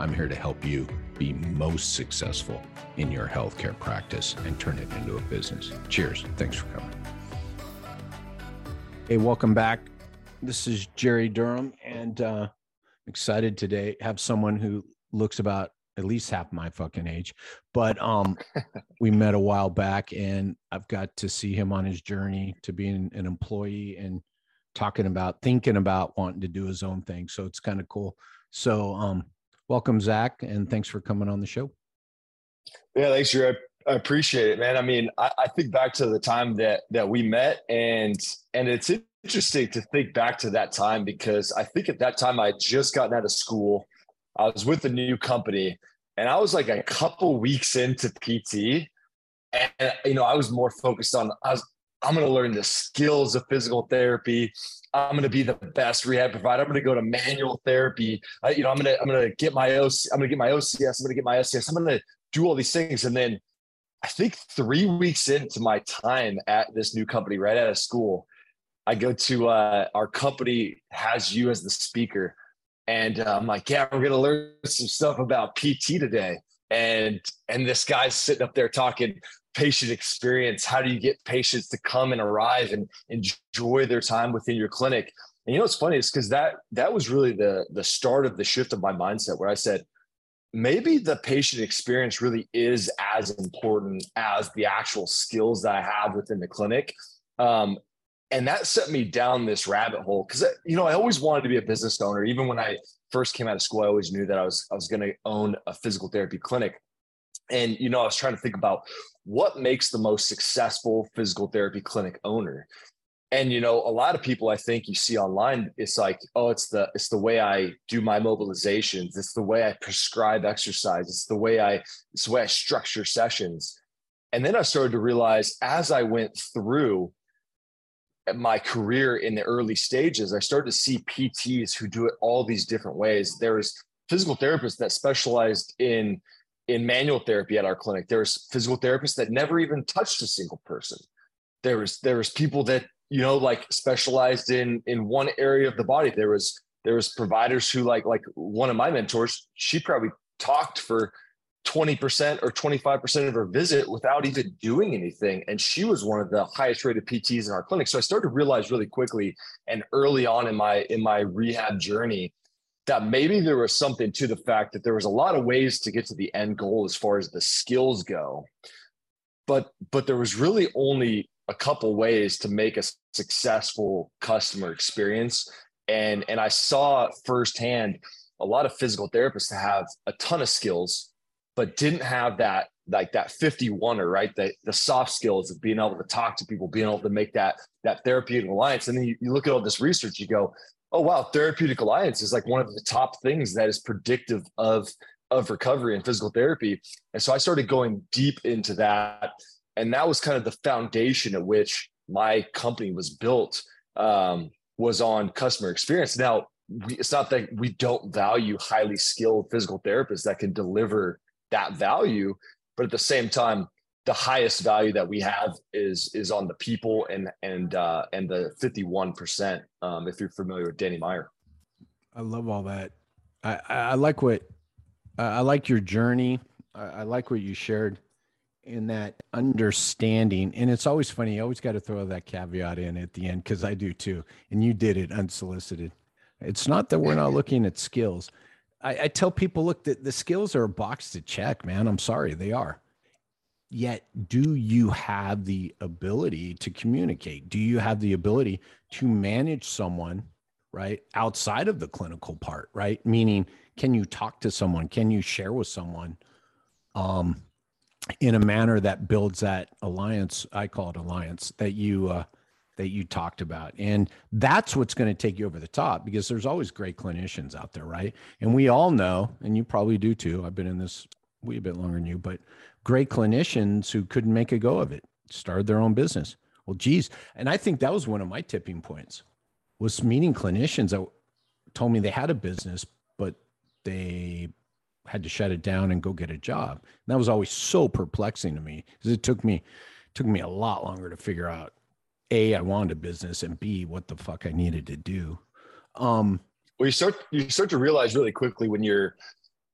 I'm here to help you be most successful in your healthcare practice and turn it into a business. Cheers. Thanks for coming. Hey, welcome back. This is Jerry Durham, and uh, I'm excited today have someone who looks about at least half my fucking age. But um, we met a while back, and I've got to see him on his journey to being an employee and talking about thinking about wanting to do his own thing. So it's kind of cool. So um, welcome, Zach, and thanks for coming on the show. Yeah, thanks, Drew. I, I appreciate it, man. I mean, I, I, think back to the time that that we met, and and it's interesting to think back to that time because I think at that time I had just gotten out of school. I was with a new company, and I was like a couple weeks into PT, and you know I was more focused on I was I'm going to learn the skills of physical therapy. I'm going to be the best rehab provider. I'm going to go to manual therapy. I, you know, I'm going to I'm going to get my OC, I'm going to get my OCS. I'm going to get my SCS. I'm going to do all these things, and then I think three weeks into my time at this new company, right out of school, I go to uh, our company has you as the speaker, and uh, I'm like, yeah, we're going to learn some stuff about PT today and and this guy's sitting up there talking patient experience. How do you get patients to come and arrive and enjoy their time within your clinic? And you know what's funny is because that that was really the the start of the shift of my mindset where i said maybe the patient experience really is as important as the actual skills that i have within the clinic. Um, and that set me down this rabbit hole because you know i always wanted to be a business owner. Even when i first came out of school i always knew that i was i was going to own a physical therapy clinic and you know i was trying to think about what makes the most successful physical therapy clinic owner. And you know a lot of people i think you see online it's like oh it's the it's the way i do my mobilizations. It's the way i prescribe exercise. It's the way i it's the way i structure sessions. And then i started to realize as i went through my career in the early stages i started to see pts who do it all these different ways. There's physical therapists that specialized in in manual therapy at our clinic. There's physical therapists that never even touched a single person. There was there was people that you know like specialized in in one area of the body. There was there was providers who like like one of my mentors. She probably talked for 20% or 25% of her visit without even doing anything. And she was one of the highest rated PTs in our clinic. So I started to realize really quickly and early on in my in my rehab journey that maybe there was something to the fact that there was a lot of ways to get to the end goal as far as the skills go. But but there was really only a couple ways to make a successful customer experience. And and i saw firsthand a lot of physical therapists to have a ton of skills but didn't have that like that 51er right? The, the soft skills of being able to talk to people being able to make that that therapeutic alliance. And then you, you look at all this research you go oh wow, therapeutic alliance is like one of the top things that is predictive of of recovery and physical therapy. And so I started going deep into that, and that was kind of the foundation at which my company was built. Um, was on customer experience. Now, we, it's not that we don't value highly skilled physical therapists that can deliver that value, but at the same time, the highest value that we have is is on the people and and uh, and the fifty one percent. Um, if you're familiar with Danny Meyer, I love all that. I I like what I like your journey. I, I like what you shared in that understanding. And it's always funny. You always got to throw that caveat in at the end because I do too. And you did it unsolicited. It's not that we're not looking at skills. I, I tell people, look, the, the skills are a box to check, man. I'm sorry, they are yet do you have the ability to communicate? Do you have the ability to manage someone right outside of the clinical part right? Meaning can you talk to someone? Can you share with someone um in a manner that builds that alliance i call it alliance that you uh that you talked about? And that's what's going to take you over the top because there's always great clinicians out there right? And we all know and you probably do too i've been in this we a bit longer than you, but great clinicians who couldn't make a go of it, started their own business. Well, geez. And I think that was one of my tipping points was meeting clinicians that told me they had a business, but they had to shut it down and go get a job. And that was always so perplexing to me because it took me took me a lot longer to figure out a I wanted a business and b what the fuck I needed to do. Um, well, you start you start to realize really quickly when you're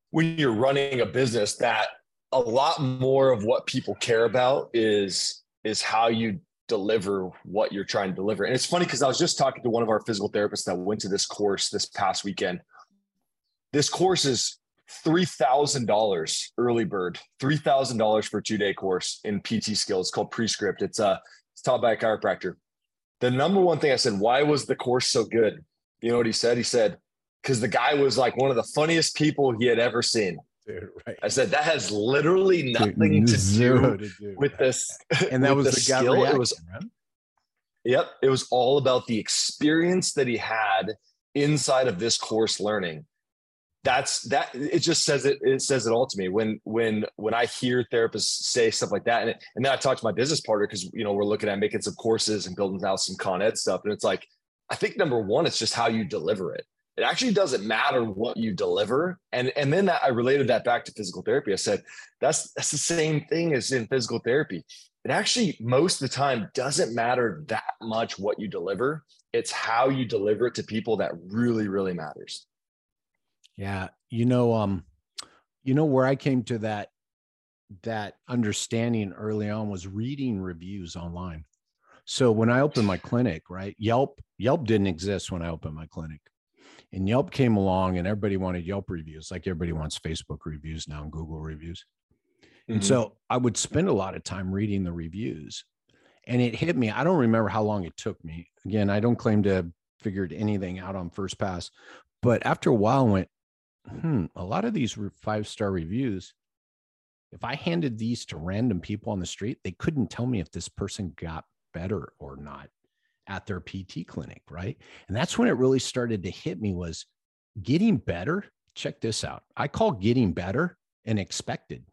when you're running a business that a lot more of what people care about is is how you deliver what you're trying to deliver. And it's funny because I was just talking to one of our physical therapists that went to this course this past weekend. This course is $3,000 early bird, $3,000 for two day course in PT skills called Prescript. It's, uh, it's taught by a chiropractor. The number one thing I said, why was the course so good? You know what he said? He said, because the guy was like one of the funniest people he had ever seen. Dude, right. I said that has literally nothing Dude, to, do to, do with this. And that was the, the skill. Reaction, it was, right? yep. It was all about the experience that he had inside of this course learning that's that it just says it it says it all to me when when when i hear therapists say stuff like that and, and then i talk to my business partner because you know we're looking at making some courses and building out some con ed stuff and it's like i think number one it's just how you deliver it it actually doesn't matter what you deliver. And and then that, i related that back to physical therapy. I said that's that's the same thing as in physical therapy. It actually most of the time doesn't matter that much what you deliver. It's how you deliver it to people that really really matters. Yeah, you know, um, you know where I came to that that understanding early on was reading reviews online. So when I opened my clinic, right, Yelp Yelp didn't exist when I opened my clinic. And Yelp came along and everybody wanted Yelp reviews, like everybody wants Facebook reviews now and Google reviews. Mm-hmm. And so I would spend a lot of time reading the reviews. And it hit me. I don't remember how long it took me. Again, I don't claim to have figured anything out on first pass, but after a while I went, hmm, a lot of these five star reviews, if I handed these to random people on the street, they couldn't tell me if this person got better or not at their PT clinic, right? And that's when it really started to hit me was getting better. Check this out. I call getting better an expected.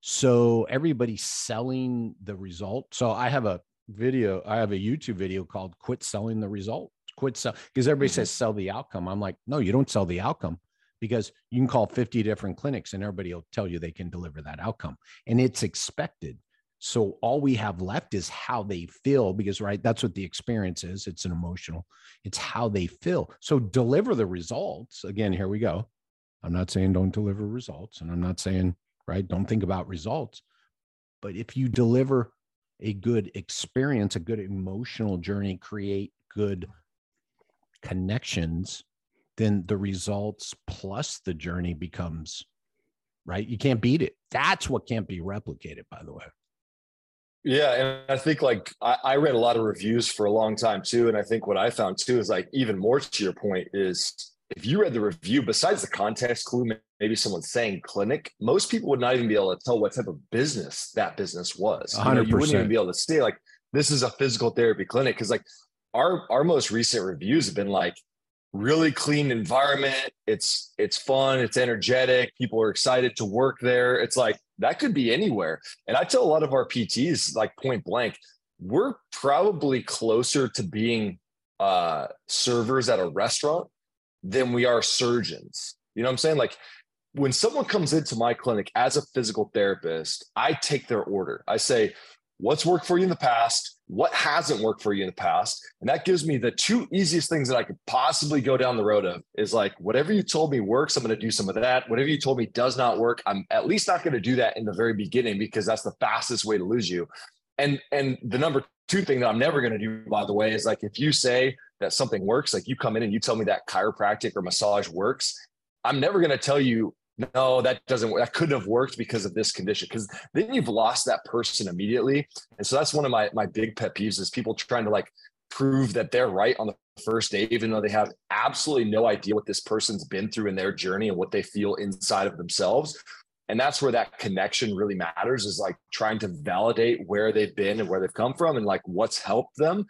So everybody's selling the result. So I have a video, I have a YouTube video called Quit Selling the Result. Quit sell because everybody mm-hmm. says sell the outcome. I'm like, no, you don't sell the outcome because you can call 50 different clinics and everybody will tell you they can deliver that outcome and it's expected so all we have left is how they feel because right that's what the experience is it's an emotional it's how they feel so deliver the results again here we go i'm not saying don't deliver results and i'm not saying right don't think about results but if you deliver a good experience a good emotional journey create good connections then the results plus the journey becomes right. You can't beat it. That's what can't be replicated, by the way. Yeah. And I think like I, I, read a lot of reviews for a long time too. And I think what I found too is like even more to your point is if you read the review, besides the context clue, maybe someone saying clinic, most people would not even be able to tell what type of business that business was. You, know, you wouldn't even be able to say like this is a physical therapy clinic. Cause like our our most recent reviews have been like really clean environment it's it's fun it's energetic people are excited to work there it's like that could be anywhere. And i tell a lot of our pts like point blank we're probably closer to being uh servers at a restaurant than we are surgeons. You know what i'm saying? Like when someone comes into my clinic as a physical therapist i take their order. I say what's worked for you in the past, what hasn't worked for you in the past. And that gives me the two easiest things that I could possibly go down the road of is like, whatever you told me works, I'm going to do some of that. Whatever you told me does not work, I'm at least not going to do that in the very beginning because that's the fastest way to lose you. And, and the number two thing that I'm never going to do, by the way, is like, if you say that something works, like you come in and you tell me that chiropractic or massage works, I'm never going to tell you no, that doesn't. That couldn't have worked because of this condition. Because then you've lost that person immediately. And so that's one of my my big pet peeves is people trying to like prove that they're right on the first day, even though they have absolutely no idea what this person's been through in their journey and what they feel inside of themselves. And that's where that connection really matters is like trying to validate where they've been and where they've come from and like what's helped them.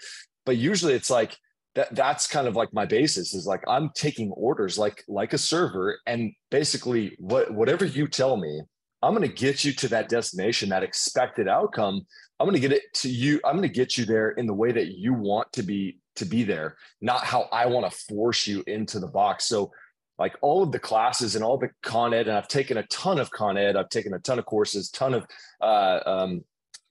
But usually it's like that that's kind of like my basis is like I'm taking orders like like a server and basically what whatever you tell me I'm going to get you to that destination, that expected outcome. I'm going to get it to you. I'm going to get you there in the way that you want to be to be there, not how I want to force you into the box. So like all of the classes and all the con ed, and I've taken a ton of con ed, I've taken a ton of courses, ton of uh, um,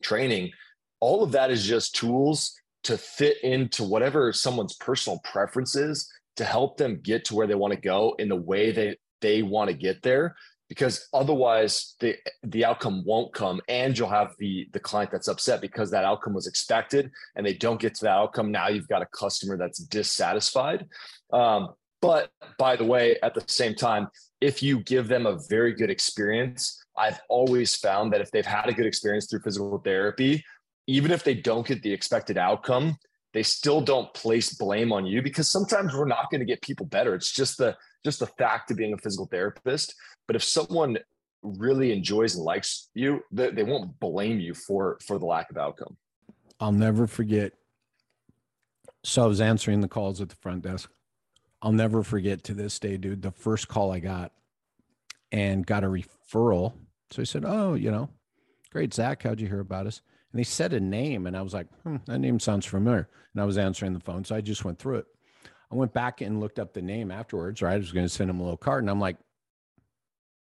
training. All of that is just tools to fit into whatever someone's personal preferences to help them get to where they want to go in the way that they want to get there because otherwise the the outcome won't come and you'll have the the client that's upset because that outcome was expected and they don't get to that outcome. Now you've got a customer that's dissatisfied. Um, but by the way at the same time if you give them a very good experience i've always found that if they've had a good experience through physical therapy even if they don't get the expected outcome they still don't place blame on you because sometimes we're not going to get people better. It's just the just the fact of being a physical therapist. But if someone really enjoys and likes you they, they won't blame you for for the lack of outcome. I'll never forget so i was answering the calls at the front desk. I'll never forget to this day dude the first call i got and got a referral. So he said oh you know great zach how'd you hear about us and they said a name and i was like hmm, that name sounds familiar. And i was answering the phone so i just went through it. I went back and looked up the name afterwards right? I was going to send him a little card and i'm like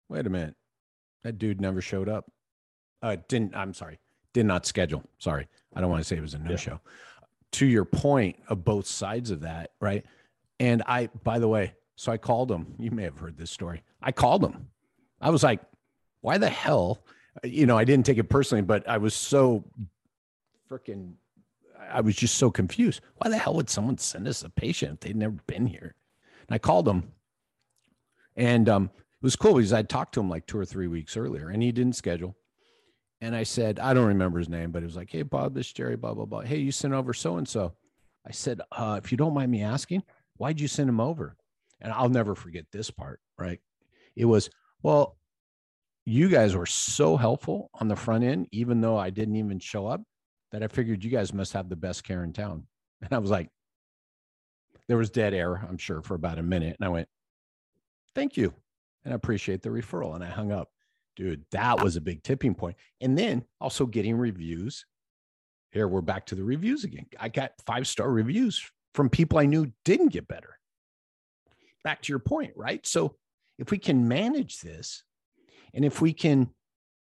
wait a minute. That dude never showed up. Uh didn't i'm sorry did not schedule. Sorry. I don't want to say it was a no show. Yeah. to your point of both sides of that right? And i by the way so i called him. You may have heard this story. I called him. I was like why the hell you know, I didn't take it personally, but I was so freaking, I was just so confused. Why the hell would someone send us a patient if they'd never been here? And I called him, and um, it was cool because I'd talked to him like two or three weeks earlier, and he didn't schedule. And I said, I don't remember his name, but it was like, hey, Bob, this Jerry, blah, blah, blah. Hey, you sent over so and so. I said, uh, if you don't mind me asking, why'd you send him over? And I'll never forget this part, right? It was, well, you guys were so helpful on the front end, even though I didn't even show up, that I figured you guys must have the best care in town. And I was like, there was dead air, I'm sure, for about a minute. And I went, thank you. And I appreciate the referral. And I hung up. Dude, that was a big tipping point. And then also getting reviews. Here we're back to the reviews again. I got five star reviews from people I knew didn't get better. Back to your point, right? So if we can manage this, and if we can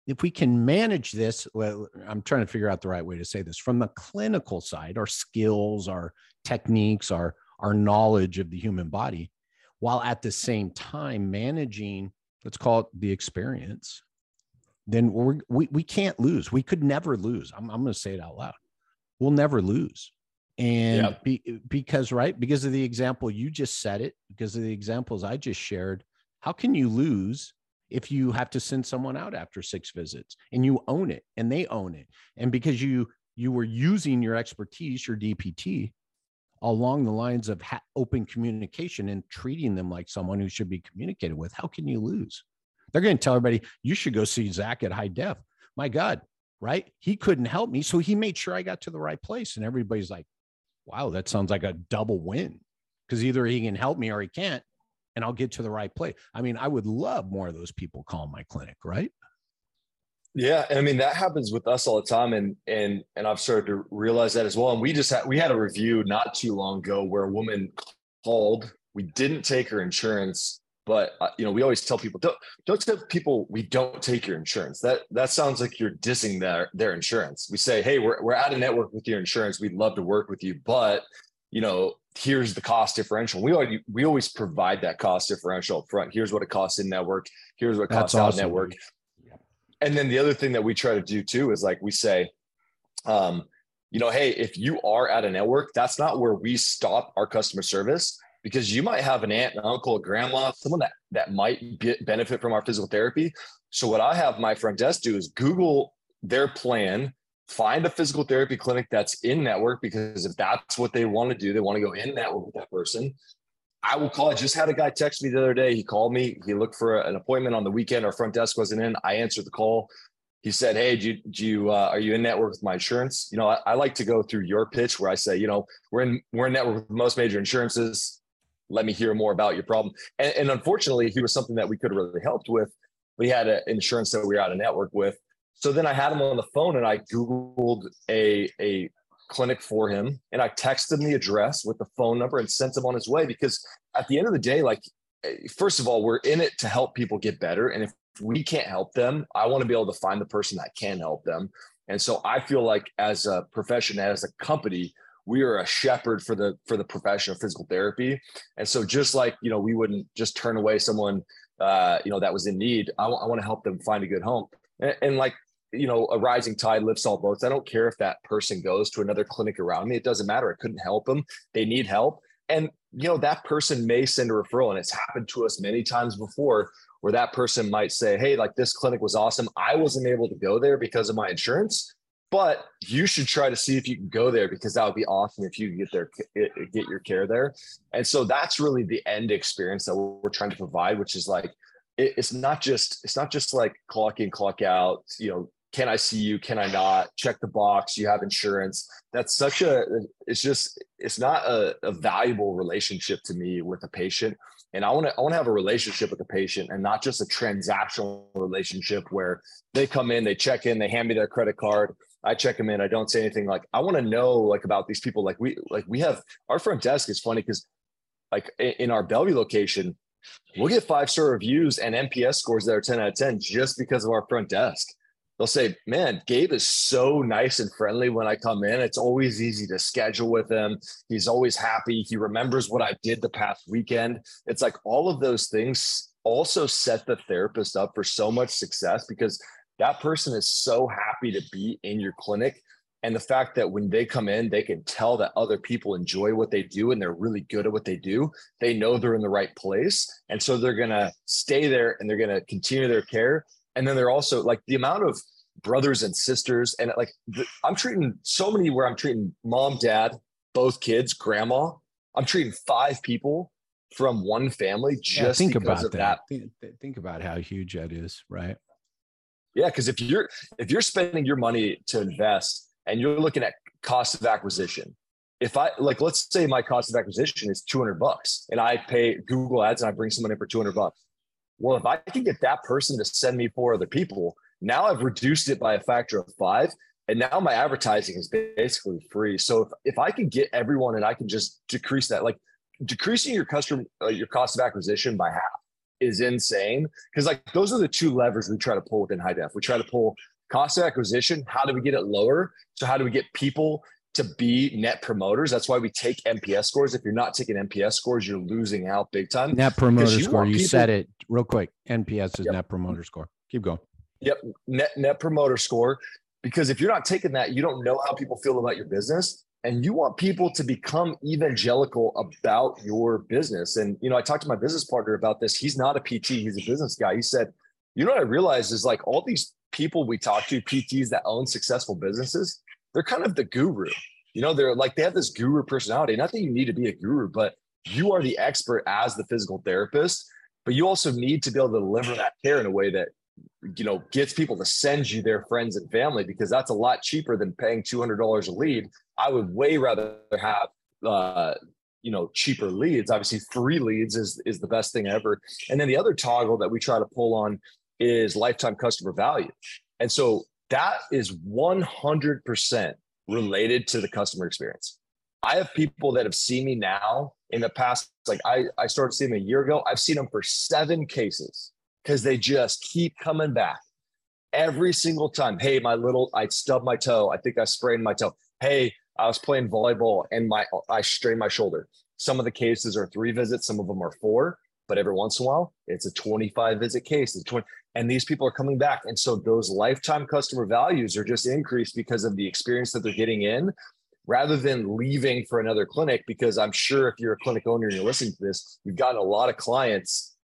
if we can manage this well i'm trying to figure out the right way to say this. From the clinical side our skills our techniques our our knowledge of the human body while at the same time managing let's call it the experience then we're, we, we can't lose. We could never lose. I'm, I'm going to say it out loud. We'll never lose. And yep. be, because right because of the example you just said it because of the examples i just shared how can you lose if you have to send someone out after six visits and you own it and they own it. And because you you were using your expertise your dpt along the lines of ha- open communication and treating them like someone who should be communicated with how can you lose? They're going to tell everybody you should go see zach at high def. My god right? He couldn't help me so he made sure i got to the right place. And everybody's like wow that sounds like a double win. Because either he can help me or he can't and I'll get to the right place. I mean, I would love more of those people calling my clinic, right? Yeah, I mean that happens with us all the time, and and and I've started to realize that as well. And we just had we had a review not too long ago where a woman called. We didn't take her insurance, but uh, you know we always tell people don't don't tell people we don't take your insurance. That that sounds like you're dissing their their insurance. We say, hey, we're we're out of network with your insurance. We'd love to work with you, but you know here's the cost differential. We already we always provide that cost differential up front. Here's what it costs in network. Here's what it costs out network. And then the other thing that we try to do too is like we say, um, you know, hey, if you are at a network, that's not where we stop our customer service because you might have an aunt, an uncle, a grandma, someone that that might be, benefit from our physical therapy. So what I have my front desk do is Google their plan find a physical therapy clinic that's in network because if that's what they want to do, they want to go in network with that person. I will call. I just had a guy text me the other day. He called me. He looked for an appointment on the weekend. Our front desk wasn't in. I answered the call. He said, "Hey, do you, do you uh, are you in network with my insurance? You know, I, I, like to go through your pitch where I say, you know, we're in we're in network with most major insurances. Let me hear more about your problem." And, and unfortunately, he was something that we could have really helped with we had an insurance that we were out of network with. So then I had him on the phone and I Googled a, a clinic for him and I texted him the address with the phone number and sent him on his way because at the end of the day, like, eh, first of all, we're in it to help people get better. And if we can't help them, I want to be able to find the person that can help them. And so I feel like as a profession, as a company, we are a shepherd for the for the profession of physical therapy. And so just like you know, we wouldn't just turn away someone uh, you know that was in need. I, w- I want to help them find a good home. And, and like you know, a rising tide lifts all boats. I don't care if that person goes to another clinic around me. It doesn't matter. I couldn't help them. They need help. And, you know, that person may send a referral. And it's happened to us many times before where that person might say, Hey, like this clinic was awesome. I wasn't able to go there because of my insurance, but you should try to see if you can go there because that would be awesome if you get there, get your care there. And so that's really the end experience that we're trying to provide, which is like, it's not just it's not just like clock in clock out you know can I see you? Can I not? Check the box. You have insurance. That's such a, it's just, it's not a, a valuable relationship to me with a patient. And I want to, I want to have a relationship with the patient and not just a transactional relationship where they come in, they check in, they hand me their credit card. I check them in. I don't say anything like, I want to know like about these people. Like we, like we have our front desk is funny because like in our Bellevue location, we'll get five star reviews and NPS scores that are 10 out of 10 just because of our front desk they'll say, "Man, Gabe is so nice and friendly when I come in. It's always easy to schedule with him. He's always happy. He remembers what I did the past weekend." It's like all of those things also set the therapist up for so much success because that person is so happy to be in your clinic. And the fact that when they come in, they can tell that other people enjoy what they do and they're really good at what they do. They know they're in the right place. And so they're going to stay there and they're going to continue their care and then they're also like the amount of brothers and sisters and like the, i'm treating so many where i'm treating mom dad both kids grandma i'm treating five people from one family just yeah, think about that. that. Think, think about how huge that is right yeah because if you're if you're spending your money to invest and you're looking at cost of acquisition if I like, let's say my cost of acquisition is 200 bucks and I pay Google ads and I bring someone in for 200 bucks well, if I can get that person to send me four other people, now I've reduced it by a factor of five. And now my advertising is basically free. So if, if I can get everyone and I can just decrease that, like decreasing your customer, uh, your cost of acquisition by half is insane. Cause like those are the two levers we try to pull within high def. We try to pull cost of acquisition. How do we get it lower? So how do we get people to be net promoters. That's why we take NPS scores. If you're not taking NPS scores, you're losing out big time. Net promoter you score. You people, said it real quick. NPS is yep. net promoter score. Keep going. Yep. Net net promoter score. Because if you're not taking that, you don't know how people feel about your business. And you want people to become evangelical about your business. And you know, I talked to my business partner about this. He's not a PT, he's a business guy. He said, you know what I realized is like all these people we talk to, PTs that own successful businesses, they're kind of the guru. You know, they're like they have this guru personality. Not that you need to be a guru, but you are the expert as the physical therapist. But you also need to be able to deliver that care in a way that you know gets people to send you their friends and family because that's a lot cheaper than paying two hundred dollars a lead. I would way rather have uh, you know cheaper leads. Obviously, free leads is is the best thing ever. And then the other toggle that we try to pull on is lifetime customer value. And so that is 100% related to the customer experience. I have people that have seen me now in the past, like I, I started seeing them a year ago. I've seen them for seven cases because they just keep coming back every single time. Hey, my little, I stubbed my toe. I think I sprained my toe. Hey, I was playing volleyball and my I strained my shoulder. Some of the cases are three visits, some of them are four, but every once in a while, it's a 25 visit case. It's 20, and these people are coming back. And so those lifetime customer values are just increased because of the experience that they're getting in rather than leaving for another clinic because i'm sure if you're a clinic owner and you're listening to this you've gotten a lot of clients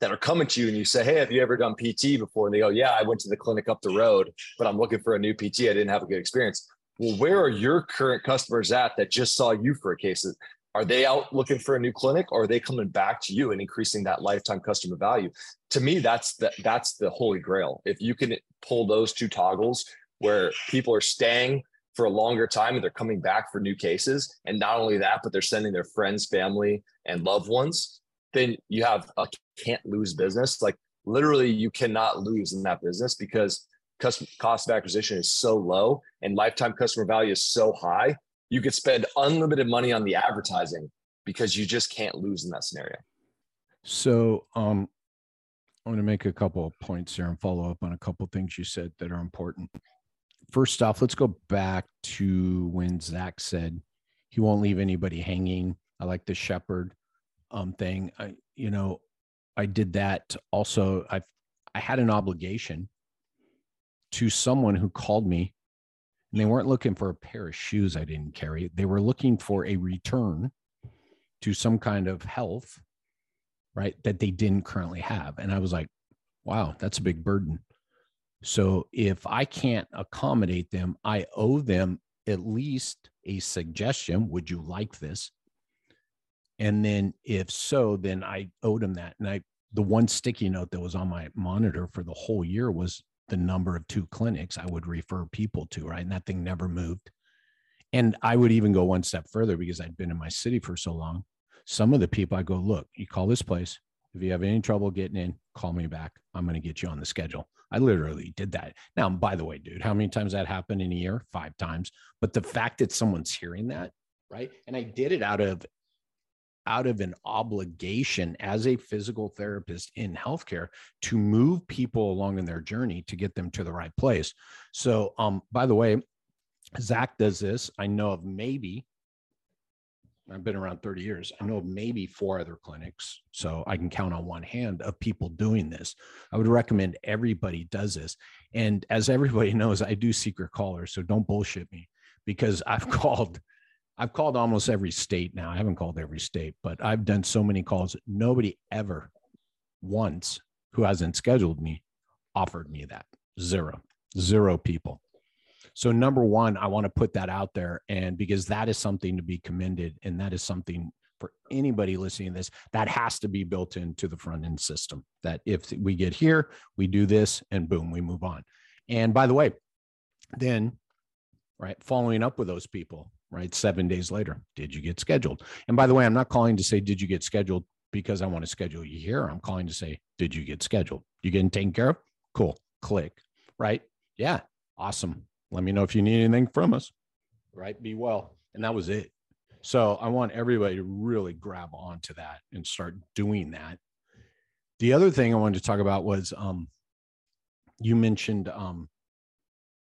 that are coming to you and you say hey have you ever done pt before? And they go yeah i went to the clinic up the road but i'm looking for a new pt i didn't have a good experience. Well where are your current customers at that just saw you for a case? Are they out looking for a new clinic or are they coming back to you and increasing that lifetime customer value to me that's the that's the holy grail if you can pull those two toggles where people are staying for a longer time and they're coming back for new cases and not only that but they're sending their friends family and loved ones then you have a can't lose business like literally you cannot lose in that business because cost of acquisition is so low and lifetime customer value is so high. You could spend unlimited money on the advertising because you just can't lose in that scenario. So, um, I'm going to make a couple of points here and follow up on a couple of things you said that are important. First off, let's go back to when Zach said he won't leave anybody hanging. I like the shepherd um, thing. I, you know, I did that also. I I had an obligation to someone who called me, and they weren't looking for a pair of shoes I didn't carry. They were looking for a return to some kind of health, right? That they didn't currently have, and I was like, wow, that's a big burden. So if I can't accommodate them, I owe them at least a suggestion. Would you like this? And then if so, then I owed them that. And I the one sticky note that was on my monitor for the whole year was the number of two clinics I would refer people to, right? And that thing never moved. And I would even go one step further because I'd been in my city for so long. Some of the people I go, look, you call this place. If you have any trouble getting in, call me back. I'm going to get you on the schedule. I literally did that. Now, by the way, dude, how many times that happened in a year? Five times. But the fact that someone's hearing that, right? And I did it out of out of an obligation as a physical therapist in healthcare to move people along in their journey to get them to the right place. So, um, by the way, Zach does this. I know of maybe, I've been around 30 years. I know maybe four other clinics. So I can count on one hand of people doing this. I would recommend everybody does this. And as everybody knows, I do secret callers. So don't bullshit me because I've called I've called almost every state now. I haven't called every state, but I've done so many calls. Nobody ever once who hasn't scheduled me offered me that. Zero, zero people. So, number one, I want to put that out there. And because that is something to be commended, and that is something for anybody listening to this, that has to be built into the front end system. That if we get here, we do this, and boom, we move on. And by the way, then, right, following up with those people, right? Seven days later, did you get scheduled? And by the way, I'm not calling to say, did you get scheduled because I want to schedule you here. I'm calling to say, did you get scheduled? You getting taken care of? Cool. Click. Right. Yeah. Awesome. Let me know if you need anything from us. Right. Be well. And that was it. So I want everybody to really grab onto that and start doing that. The other thing I wanted to talk about was um, you mentioned um,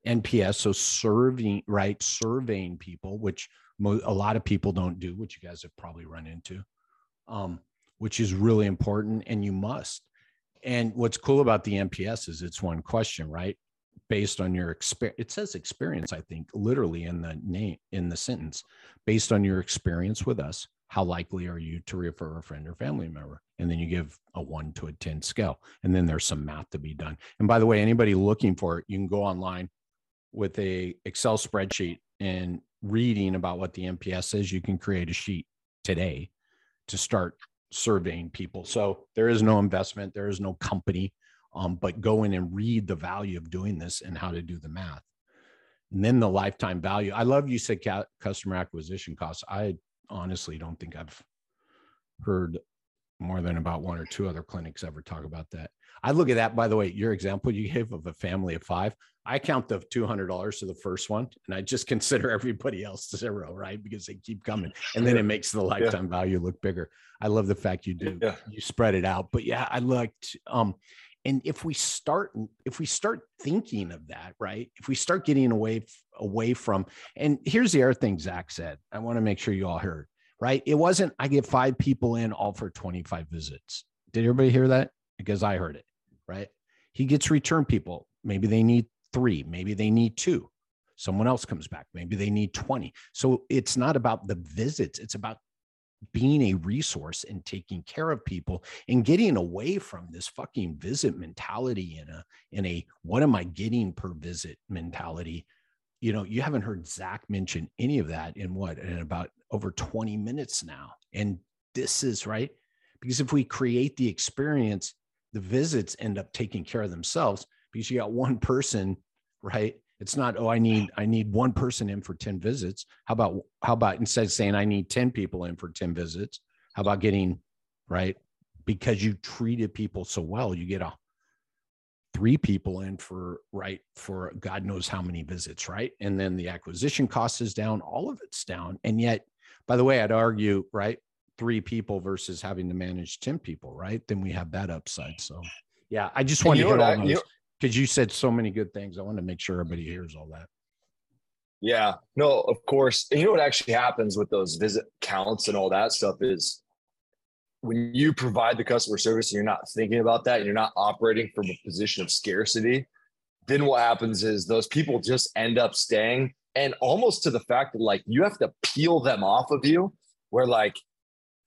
NPS, so serving, right, surveying people, which mo- a lot of people don't do, which you guys have probably run into, um, which is really important, and you must. And what's cool about the NPS is it's one question, right? Based on your experience, it says experience, I think, literally in the name in the sentence. Based on your experience with us, how likely are you to refer a friend or family member? And then you give a one to a 10 scale. And then there's some math to be done. And by the way, anybody looking for it, you can go online, with a Excel spreadsheet and reading about what the NPS is, you can create a sheet today to start surveying people. So there is no investment, there is no company, um, but go in and read the value of doing this and how to do the math. And then the lifetime value. I love you said ca- customer acquisition costs. I honestly don't think I've heard more than about one or two other clinics ever talk about that. I look at that, by the way, your example you gave of a family of five. I count the $200 to the first one and I just consider everybody else zero, right? Because they keep coming and then it makes the lifetime yeah. value look bigger. I love the fact you do, yeah. you spread it out. But yeah, I liked, um, and if we start if we start thinking of that right if we start getting away away from and here's the other thing zach said i want to make sure you all heard right? It wasn't i get five people in all for 25 visits. Did everybody hear that? Because i heard it right? He gets return people. Maybe they need three, maybe they need two. Someone else comes back, maybe they need 20. So it's not about the visits, it's about being a resource and taking care of people and getting away from this fucking visit mentality in a in a what am I getting per visit mentality. You know, you haven't heard Zach mention any of that in what in about over 20 minutes now. And this is right because if we create the experience, the visits end up taking care of themselves because you got one person, right? It's not, oh, I need, I need one person in for 10 visits. How about, how about instead of saying I need 10 people in for 10 visits, how about getting, right? Because you treated people so well, you get a three people in for right for God knows how many visits, right? And then the acquisition cost is down, all of it's down. And yet, by the way, I'd argue, right, three people versus having to manage 10 people, right? Then we have that upside. So yeah, I just want to hit all those because you said so many good things. I want to make sure everybody hears all that. Yeah, no, of course. You know what actually happens with those visit counts and all that stuff is when you provide the customer service and you're not thinking about that and you're not operating from a position of scarcity, then what happens is those people just end up staying and almost to the fact that like you have to peel them off of you where like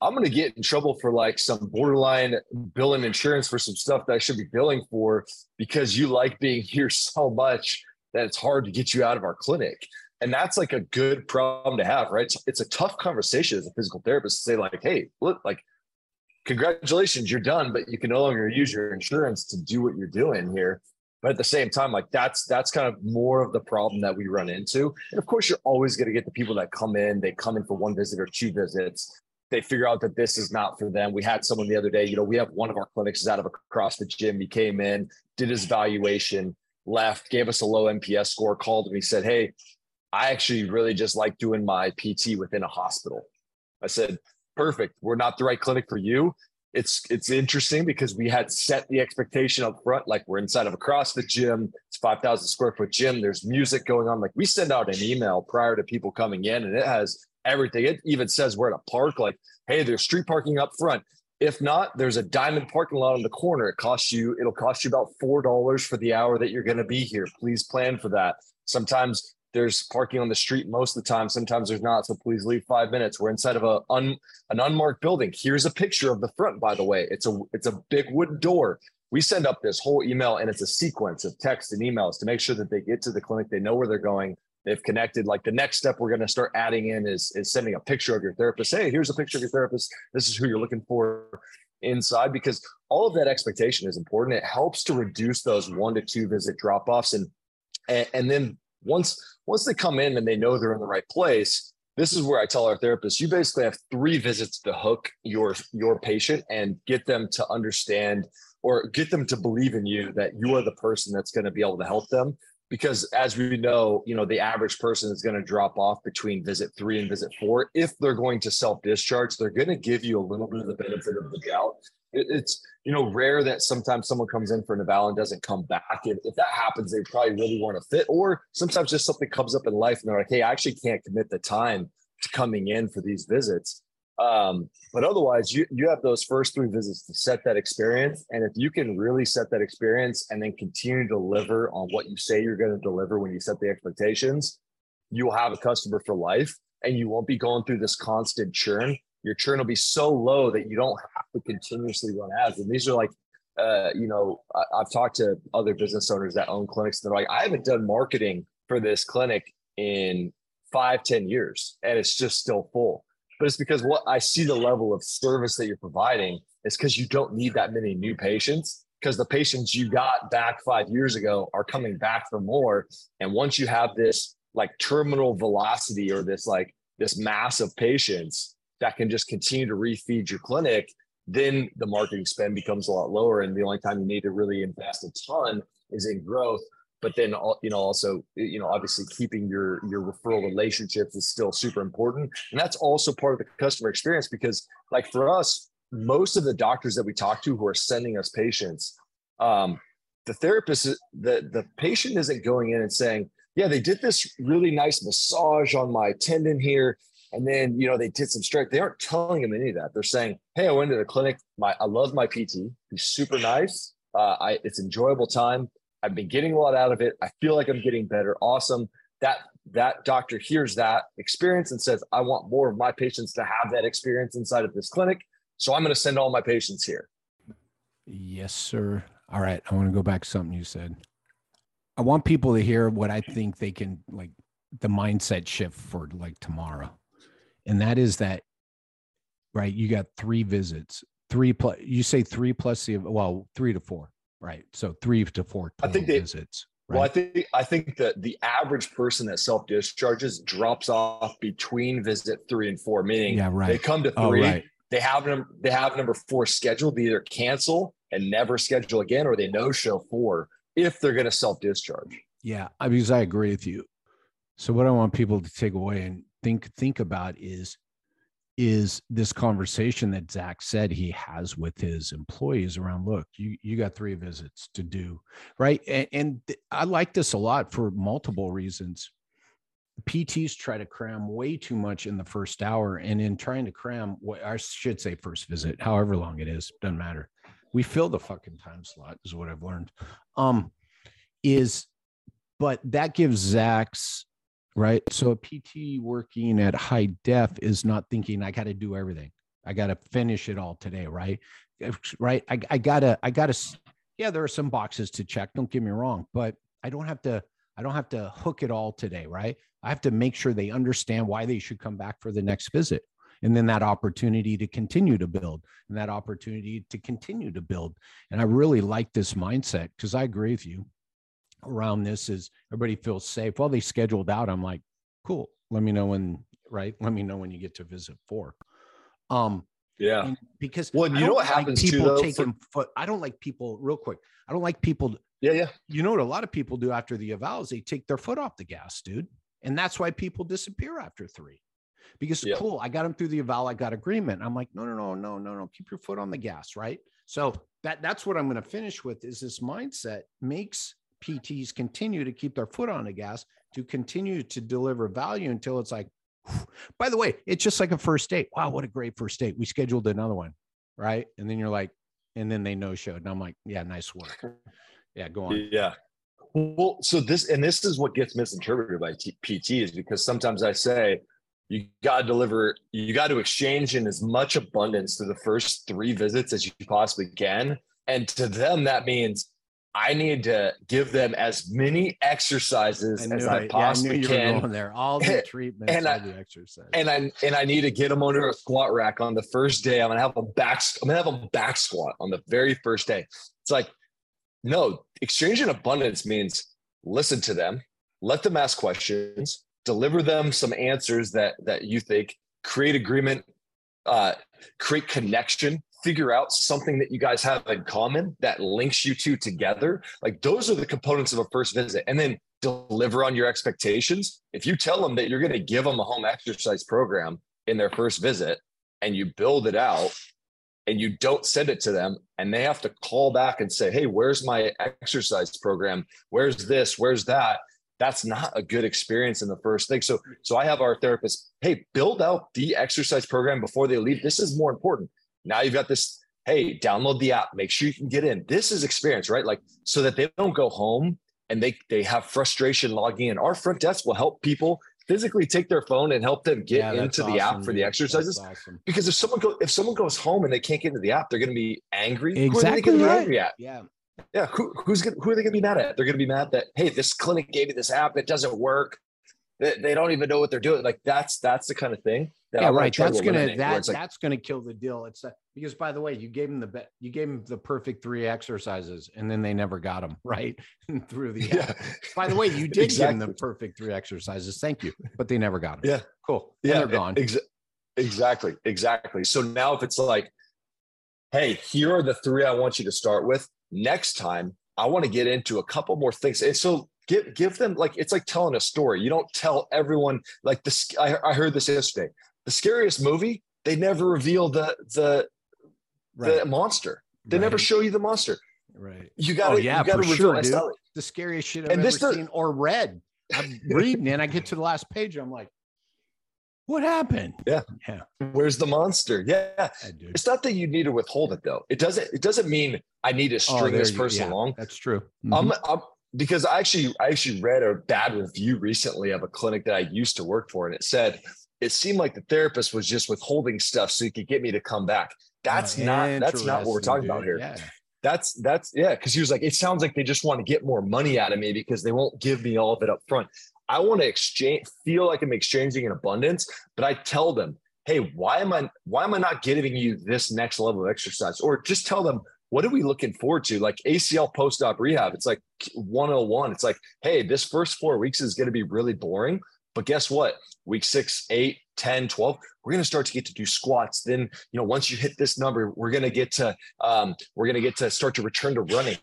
I'm going to get in trouble for like some borderline billing insurance for some stuff that I should be billing for because you like being here so much that it's hard to get you out of our clinic. And that's like a good problem to have, right? It's, a tough conversation as a physical therapist to say, like, hey, look, like, congratulations, you're done, but you can no longer use your insurance to do what you're doing here. But at the same time, like that's that's kind of more of the problem that we run into. And of course, you're always going to get the people that come in, they come in for one visit or two visits they figure out that this is not for them. We had someone the other day, you know, we have one of our clinics is out of a CrossFit gym. He came in, did his evaluation, left, gave us a low NPS score, called and he said, Hey, I actually really just like doing my PT within a hospital. I said, Perfect. We're not the right clinic for you. It's it's interesting because we had set the expectation up front, like we're inside of a CrossFit gym, it's 5,000 square foot gym, there's music going on. Like we send out an email prior to people coming in, and it has everything. It even says we're at a park, like, hey, there's street parking up front. If not, there's a diamond parking lot on the corner. It costs you, it'll cost you about four dollars for the hour that you're going to be here. Please plan for that. Sometimes there's parking on the street most of the time. Sometimes there's not. So please leave five minutes. We're inside of a un, an unmarked building. Here's a picture of the front, by the way. It's a it's a big wooden door. We send up this whole email and it's a sequence of text and emails to make sure that they get to the clinic. They know where they're going they've connected like the next step we're going to start adding in is is sending a picture of your therapist. Hey here's a picture of your therapist. This is who you're looking for inside because all of that expectation is important. It helps to reduce those one to two visit drop offs and, and and then once once they come in and they know they're in the right place this is where i tell our therapists you basically have three visits to hook your your patient and get them to understand or get them to believe in you that you are the person that's going to be able to help them because as we know, you know, the average person is going to drop off between visit three and visit four. If they're going to self discharge, they're going to give you a little bit of the benefit of the doubt. it's, you know, rare that sometimes someone comes in for an eval and doesn't come back. And if that happens, they probably really want to fit. Or sometimes just something comes up in life and they're like, hey, I actually can't commit the time to coming in for these visits. Um, but otherwise, you you have those first three visits to set that experience, and if you can really set that experience and then continue to deliver on what you say you're going to deliver when you set the expectations, you will have a customer for life, and you won't be going through this constant churn. Your churn will be so low that you don't have to continuously run ads. And these are like, uh, you know, I, I've talked to other business owners that own clinics. And they're like, I haven't done marketing for this clinic in five, ten years, and it's just still full but it's because what I see the level of service that you're providing is because you don't need that many new patients because the patients you got back five years ago are coming back for more. And once you have this like terminal velocity or this like this mass of patients that can just continue to refeed your clinic, then the marketing spend becomes a lot lower. And the only time you need to really invest a ton is in growth but then you know also you know obviously keeping your your referral relationships is still super important and that's also part of the customer experience because like for us most of the doctors that we talk to who are sending us patients um, the therapist the the patient isn't going in and saying yeah they did this really nice massage on my tendon here and then you know they did some strength. They aren't telling them any of that. They're saying hey i went to the clinic. My i love my pt he's super nice. Uh, I, it's enjoyable time I've been getting a lot out of it. I feel like I'm getting better. Awesome. That that doctor hears that experience and says, I want more of my patients to have that experience inside of this clinic. So I'm going to send all my patients here. Yes, sir. All right. I want to go back to something you said. I want people to hear what I think they can like the mindset shift for like tomorrow. And that is that, right? You got three visits, three plus, you say three plus the, well, three to four right? So three to four I think they, visits. Right? Well, I think I think that the average person that self discharges drops off between visit three and four, meaning yeah, right. they come to oh, three, oh, right. they have them they have number four scheduled, they either cancel and never schedule again, or they no show four. if they're going to self discharge. Yeah, because I agree with you. So what I want people to take away and think think about is is this conversation that Zach said he has with his employees around look, you you got three visits to do, right? And, and I like this a lot for multiple reasons. PTs try to cram way too much in the first hour, and in trying to cram what I should say first visit, however long it is, doesn't matter. We fill the fucking time slot, is what I've learned. Um, is but that gives Zach's right? So a PT working at high def is not thinking I got to do everything. I got to finish it all today, right? Right? I, I gotta, I gotta. Yeah, there are some boxes to check. Don't get me wrong, but I don't have to. I don't have to hook it all today, right? I have to make sure they understand why they should come back for the next visit. And then that opportunity to continue to build and that opportunity to continue to build. And I really like this mindset because I agree with you around this is everybody feels safe. Well, they scheduled out. I'm like, cool. Let me know when, right? Let me know when you get to visit four. Um, yeah. Because well, you know what happens people too, though, taking for- foot. I don't like people real quick. I don't like people. Yeah, yeah. You know what a lot of people do after the eval is they take their foot off the gas, dude. And that's why people disappear after three. Because yeah. cool, I got them through the eval, I got agreement. I'm like, no, no, no, no, no, no. Keep your foot on the gas, right? So that that's what I'm going to finish with is this mindset makes PTs continue to keep their foot on the gas to continue to deliver value until it's like, by the way, it's just like a first date. Wow, what a great first date. We scheduled another one, right? And then you're like, and then they no showed. And I'm like, yeah, nice work. Yeah, go on. Yeah. Well, so this, and this is what gets misinterpreted by PTs because sometimes I say, you got to deliver, you got to exchange in as much abundance to the first three visits as you possibly can. And to them, that means I need to give them as many exercises I as I possibly yeah, I can. going there, all the treatments, and all I, the exercise, and I and I need to get them under a squat rack on the first day. I'm gonna have them back. I'm gonna have them back squat on the very first day. It's like, no, exchange in abundance means listen to them, let them ask questions, deliver them some answers that that you think create agreement, uh, create connection figure out something that you guys have in common that links you two together. Like those are the components of a first visit. And then deliver on your expectations. If you tell them that you're going to give them a home exercise program in their first visit and you build it out and you don't send it to them and they have to call back and say, Hey, where's my exercise program? Where's this? Where's that? That's not a good experience in the first thing. So, so I have our therapist, Hey, build out the exercise program before they leave. This is more important. Now you've got this, hey, download the app, make sure you can get in. This is experience, right? Like so that they don't go home and they they have frustration logging in. Our front desk will help people physically take their phone and help them get yeah, into the app for the exercises. Awesome. Because if someone go if someone goes home and they can't get into the app, they're going to be angry. Exactly. Who are they right. angry at? Yeah. Yeah. Who, who's gonna, who are they going to be mad at? They're going to be mad that hey, this clinic gave me this app, it doesn't work. They, they don't even know what they're doing. Like that's that's the kind of thing yeah, right. That's gonna that like, that's gonna kill the deal. It's uh, because by the way, you gave them the be- you gave them the perfect three exercises, and then they never got them right through the. Yeah. By the way, you did exactly. give them the perfect three exercises. Thank you, but they never got them. Yeah, cool. Yeah, they're gone. Ex- exactly, exactly. So now, if it's like, hey, here are the three I want you to start with. Next time, I want to get into a couple more things, and so give give them like it's like telling a story. You don't tell everyone like this. I, I heard this yesterday the scariest movie, they never reveal the the right. the monster. They right. never show you the monster. Right. You got to oh, yeah, you got to reveal sure, The scariest shit I've and ever seen or read. I'm reading and I get to the last page. I'm like, what happened? Yeah. Yeah. Where's the monster? Yeah. yeah it's not that you need to withhold it though. It doesn't, it doesn't mean I need to oh, string oh, this person yeah, along. That's true. Mm-hmm. I'm, I'm, because I actually, I actually read a bad review recently of a clinic that I used to work for. And it said, it seemed like the therapist was just withholding stuff so he could get me to come back. That's oh, not that's not what we're talking dude. about here. Yeah. That's that's yeah, because he was like, it sounds like they just want to get more money out of me because they won't give me all of it up front. I want to exchange, feel like I'm exchanging in abundance, but I tell them, hey, why am I why am I not giving you this next level of exercise? Or just tell them, what are we looking forward to? Like ACL post-op rehab, it's like 101. It's like, hey, this first four weeks is going to be really boring, but guess what? Week six, eight, 10, 12, we're going to start to get to do squats. Then, you know, once you hit this number, we're going to get to, um, we're going to get to start to return to running.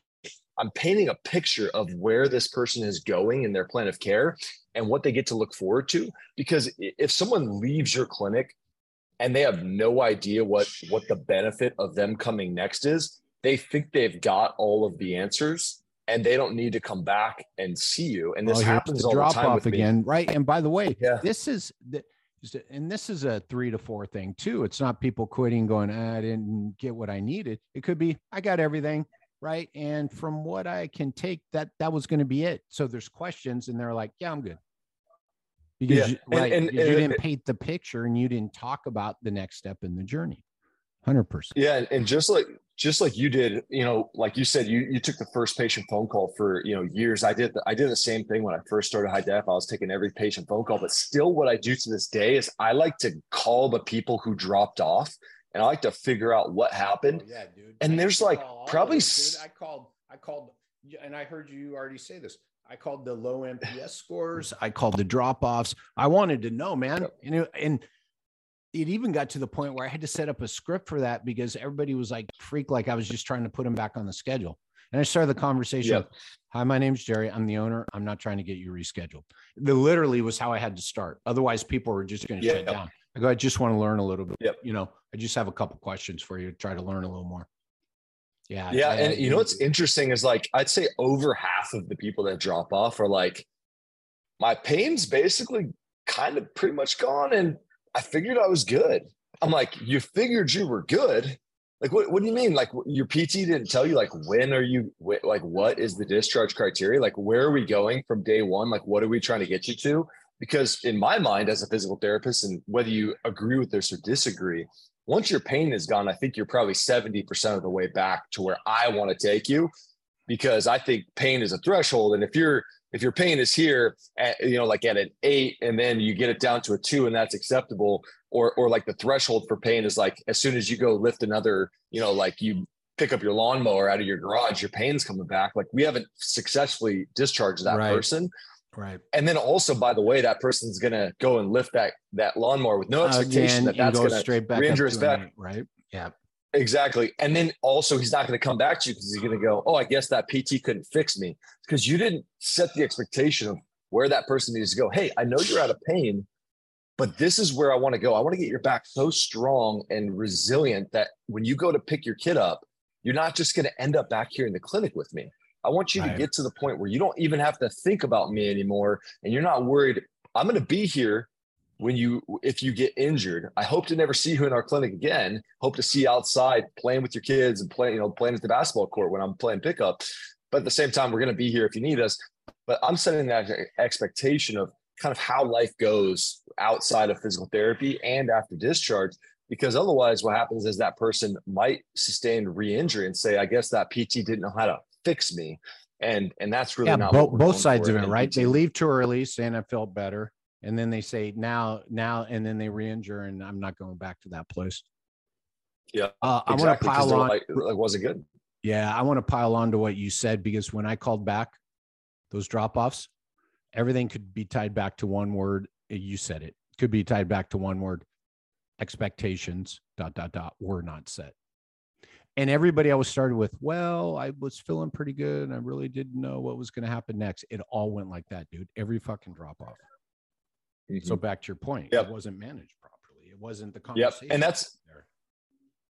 I'm painting a picture of where this person is going in their plan of care and what they get to look forward to. Because if someone leaves your clinic and they have no idea what what the benefit of them coming next is, they think they've got all of the answers and they don't need to come back and see you. And this happens all the time with again, me. right? And by the way, yeah. this is the and this is a three to four thing too. It's not people quitting, going, ah, I didn't get what I needed. It could be, I got everything right, and from what I can take, that that was going to be it. So there's questions, and they're like, yeah, I'm good. Because, yeah. you, right, and, and, you didn't paint the picture, and you didn't talk about the next step in the journey. Hundred percent. Yeah, and just like just like you did, you know, like you said, you you took the first patient phone call for you know years. I did the, I did the same thing when I first started high def. I was taking every patient phone call, but still, what I do to this day is I like to call the people who dropped off, and I like to figure out what happened. Oh, yeah, dude. And I there's like probably them, I called I called and I heard you already say this. I called the low NPS scores. I called the drop offs. I wanted to know, man. And, and it even got to the point where I had to set up a script for that because everybody was like freak, like I was just trying to put him back on the schedule. And I started the conversation. Yep. Hi, my name's Jerry. I'm the owner. I'm not trying to get you rescheduled. The literally was how I had to start. Otherwise, people were just going to shut down. I go, I just want to learn a little bit. Yep. You know, I just have a couple questions for you to try to learn a little more. Yeah. Yeah. and you know what's interesting is like I'd say over half of the people that drop off are like, my pain's basically kind of pretty much gone. And I figured I was good. I'm like, you figured you were good. Like, what, what do you mean? Like, your PT didn't tell you, like, when are you, like, what is the discharge criteria? Like, where are we going from day one? Like, what are we trying to get you to? Because in my mind, as a physical therapist, and whether you agree with this or disagree, once your pain is gone, I think you're probably 70% of the way back to where I want to take you because I think pain is a threshold. And if you're if your pain is here at you know like at an eight and then you get it down to a two and that's acceptable or or like the threshold for pain is like as soon as you go lift another you know like you pick up your lawnmower out of your garage your pain's coming back. Like we haven't successfully discharged that right. person. Right. And then also by the way that person's gonna go and lift that that lawnmower with no expectation Again, that that's gonna straight back re-injure his back. right? Yeah Exactly. And then also he's not going to come back to you because he's going to go, Oh, I guess that PT couldn't fix me because you didn't set the expectation of where that person needs to go. Hey, I know you're out of pain, but this is where I want to go. I want to get your back so strong and resilient that when you go to pick your kid up, you're not just going to end up back here in the clinic with me. I want you right. to get to the point where you don't even have to think about me anymore and you're not worried. I'm going to be here when you if you get injured i hope to never see you in our clinic again. Hope to see you outside playing with your kids and playing you know playing at the basketball court when i'm playing pickup. But at the same time we're going to be here if you need us. But i'm setting that expectation of kind of how life goes outside of physical therapy and after discharge because otherwise what happens is that person might sustain re-injury and say i guess that pt didn't know how to fix me. And and that's really yeah, not both, both sides of it right? PT. they leave too early saying i felt better and then they say now now and then they re-injure and i'm not going back to that place. Yeah uh, i want to pile on like, like wasn't good? Yeah i want to pile on to what you said because when i called back those drop-offs everything could be tied back to one word. You said it. Could be tied back to one word expectations dot dot dot were not set. And everybody i was started with well i was feeling pretty good and i really didn't know what was going to happen next. It all went like that dude every fucking drop off Mm-hmm. So back to your point, yep. it wasn't managed properly. It wasn't the conversation. Yep. And that's there.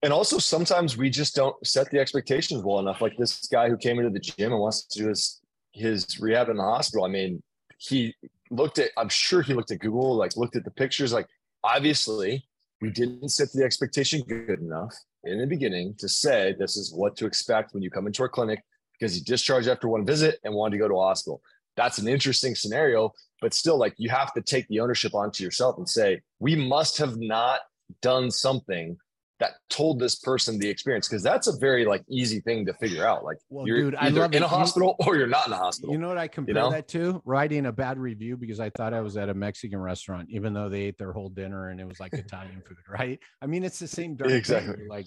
And also sometimes we just don't set the expectations well enough. Like this guy who came into the gym and wants to do his his rehab in the hospital. I mean, he looked at, I'm sure he looked at Google, like looked at the pictures. Like obviously we didn't set the expectation good enough in the beginning to say this is what to expect when you come into our clinic because he discharged after one visit and wanted to go to a hospital that's an interesting scenario but still like you have to take the ownership onto yourself and say we must have not done something that told this person the experience because that's a very like easy thing to figure out like well, you're dude, either in it. a hospital you, or you're not in a hospital you know what i compare you know? that to writing a bad review because i thought i was at a mexican restaurant even though they ate their whole dinner and it was like italian food right i mean it's the same exactly thing. like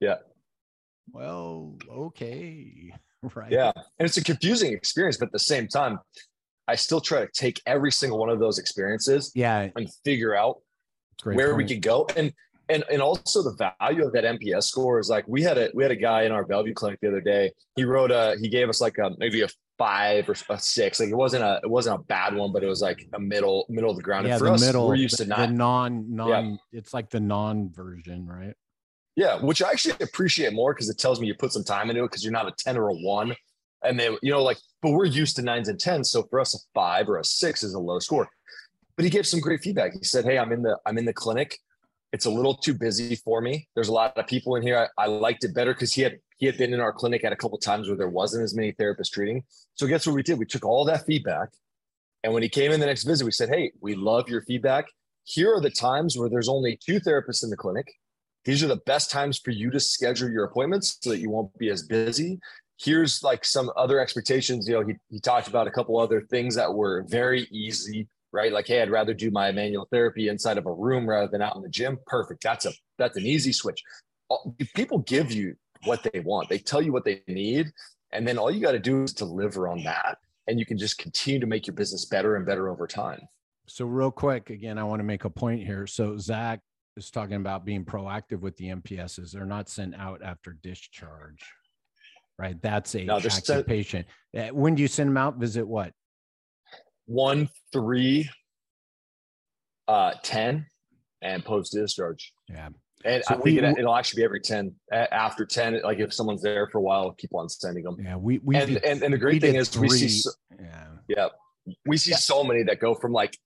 yeah well okay right yeah and it's a confusing experience but at the same time i still try to take every single one of those experiences yeah and figure out where point. we could go and and and also the value of that NPS score is like we had a we had a guy in our Bellevue clinic the other day. He wrote a he gave us like a maybe a five or a six. Like it wasn't a it wasn't a bad one, but it was like a middle middle of the ground. Yeah, and for the us, middle, we're used to the not. non non. It's like the non version, right? Yeah, which I actually appreciate more because it tells me you put some time into it because you're not a ten or a one, and then you know like. But we're used to nines and tens, so for us, a five or a six is a low score. But he gave some great feedback. He said, "Hey, I'm in the I'm in the clinic. It's a little too busy for me. There's a lot of people in here. I, I liked it better because he had he had been in our clinic at a couple times where there wasn't as many therapists treating. So guess what we did? We took all that feedback, and when he came in the next visit, we said, "Hey, we love your feedback. Here are the times where there's only two therapists in the clinic. These are the best times for you to schedule your appointments so that you won't be as busy. Here's like some other expectations. You know, he, he talked about a couple other things that were very easy, right? Like, hey, I'd rather do my manual therapy inside of a room rather than out in the gym. Perfect. That's a that's an easy switch. People give you what they want. They tell you what they need, and then all you got to do is deliver on that, and you can just continue to make your business better and better over time. So, real quick, again, I want to make a point here. So, Zach is talking about being proactive with the NPSs. They're not sent out after discharge, right? That's a no, active sent, patient. Uh, when do you send them out? Visit what? One, three, uh, 10, and post discharge. Yeah. And so I think it, will actually be every 10 after 10. Like if someone's there for a while, keep on sending them. Yeah. We, we, and, did, and, and, the great thing is three, we see, so, yeah. Yeah. We see yeah. so many that go from like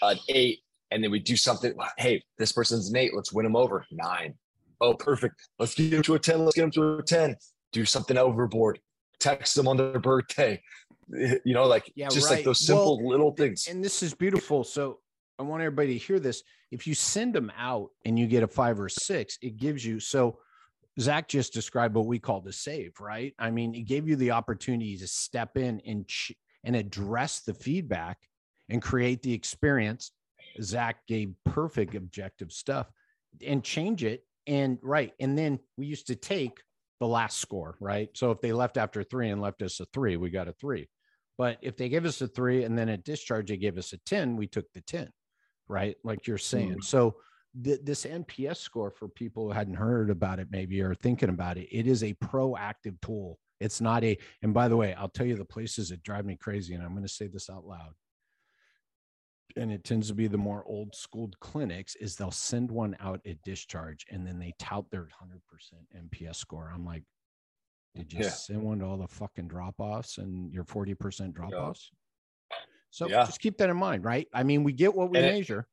an eight and then we do something. Hey, this person's an eight. Let's win them over. Nine. Oh, perfect. Let's get them to a 10. Let's get them to a 10. Do something overboard. Text them on their birthday. You know, like yeah, just right. like those simple well, little things. And this is beautiful. So I want everybody to hear this. If you send them out and you get a five or six, it gives you so Zach just described what we call the save, right? I mean, it gave you the opportunity to step in and and address the feedback and create the experience. Zach gave perfect objective stuff and change it. And right. And then we used to take the last score, right? So if they left after three and left us a three, we got a three. But if they give us a three and then at discharge, they gave us a 10, we took the 10 right? Like you're saying. Mm. So th- this NPS score for people who hadn't heard about it, maybe or thinking about it, it is a proactive tool. It's not a, and by the way, I'll tell you the places that drive me crazy, and I'm going to say this out loud. And it tends to be the more old school clinics is they'll send one out at discharge and then they tout their 100% NPS score. I'm like, did you yeah. send one to all the fucking drop offs and your 40% drop offs? So yeah. just keep that in mind, right? I mean, we get what we and measure. It,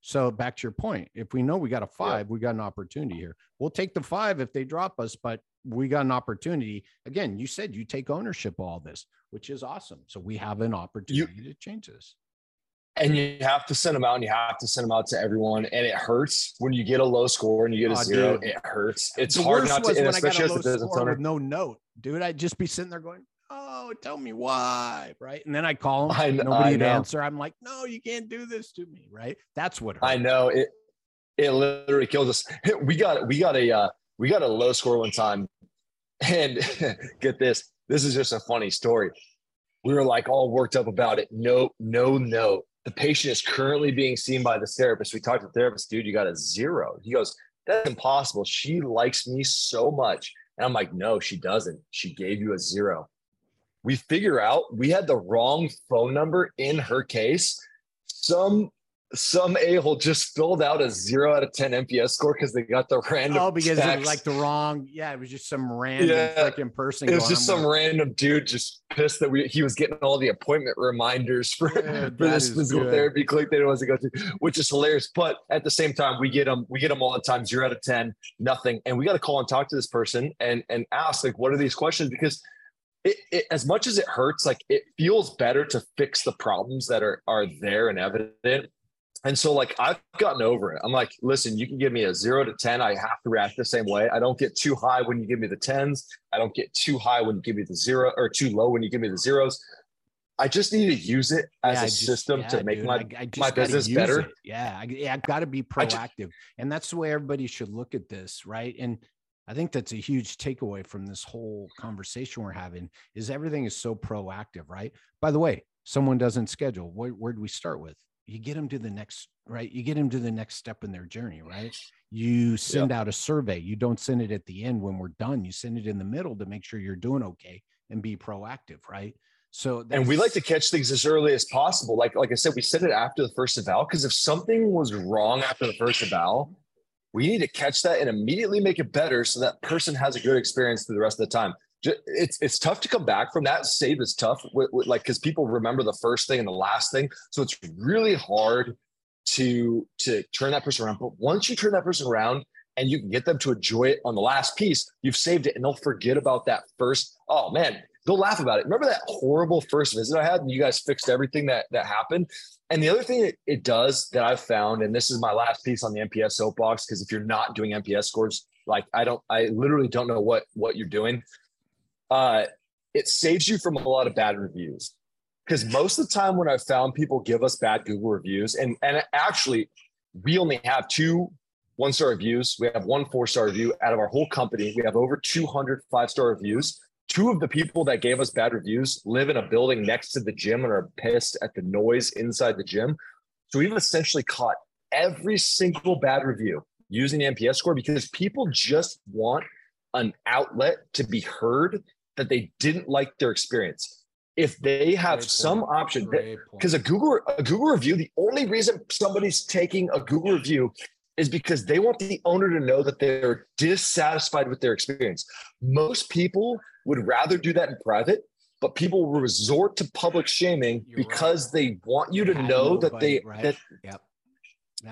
so back to your point, if we know we got a five, yeah. we got an opportunity here. We'll take the five if they drop us, but we got an opportunity. Again, you said you take ownership of all this, which is awesome. So we have an opportunity you, to change this. And you have to send them out and you have to send them out to everyone. And it hurts when you get a low score and you get a oh, zero. Dude. It hurts. It's the hard not to, and especially as a business owner. No note, dude. I'd just be sitting there going, oh, tell me why, right? And then I call him, I, nobody'd answer. I'm like, no, you can't do this to me, right? That's what hurt. I know it. It literally kills us. We got we got a uh, we got a low score one time, and get this. This is just a funny story. We were like all worked up about it. No, no, no. The patient is currently being seen by the therapist. We talked to the therapist, dude. You got a zero. He goes, that's impossible. She likes me so much. And I'm like, no, she doesn't. She gave you a zero we figure out we had the wrong phone number in her case. Some some a-hole just filled out a zero out of 10 NPS score because they got the random. Oh, because text. it was like the wrong. Yeah, it was just some random yeah, freaking person. It was just some random dude just pissed that we he was getting all the appointment reminders for, for this physical good. therapy clinic that he wants to go to, which is hilarious. But at the same time, we get them, we get them all the time, zero out of 10, nothing. And we got to call and talk to this person and and ask, like, what are these questions? Because it, it, as much as it hurts, like it feels better to fix the problems that are are there and evident. And so, like I've gotten over it. I'm like, listen, you can give me a zero to ten. I have to react the same way. I don't get too high when you give me the tens. I don't get too high when you give me the zero, or too low when you give me the zeros. I just need to use it as yeah, a just, system yeah, to make dude, my I, I my business better. It. Yeah, I, yeah, I got to be proactive, just, and that's the way everybody should look at this, right? And I think that's a huge takeaway from this whole conversation we're having is everything is so proactive, right? By the way, someone doesn't schedule. Where, where do we start with? You get them to the next right? You get them to the next step in their journey right? You send yep. out a survey. You don't send it at the end when we're done. You send it in the middle to make sure you're doing okay and be proactive right? So and we like to catch things as early as possible. Like like i said we send it after the first eval because if something was wrong after the first eval we need to catch that and immediately make it better so that person has a good experience through the rest of the time it's it's tough to come back from that. Save is tough with, with, like because people remember the first thing and the last thing. So it's really hard to to turn that person around. But once you turn that person around and you can get them to enjoy it on the last piece you've saved it and they'll forget about that first oh man they'll laugh about it. Remember that horrible first visit i had and you guys fixed everything that that happened? And the other thing it, does that i've found and this is my last piece on the nps soapbox because if you're not doing nps scores like i don't i literally don't know what what you're doing uh, it saves you from a lot of bad reviews. Because most of the time when I've found people give us bad Google reviews, and and actually, we only have two one star reviews. We have one four star review out of our whole company. We have over 200 five star reviews. Two of the people that gave us bad reviews live in a building next to the gym and are pissed at the noise inside the gym. So we've essentially caught every single bad review using the NPS score because people just want an outlet to be heard that they didn't like their experience. If they have Great some point. option, because a Google a Google review, the only reason somebody's taking a Google review is because they want the owner to know that they're dissatisfied with their experience. Most people would rather do that in private, but people will resort to public shaming You're because right. they want you to know that they right? that yep.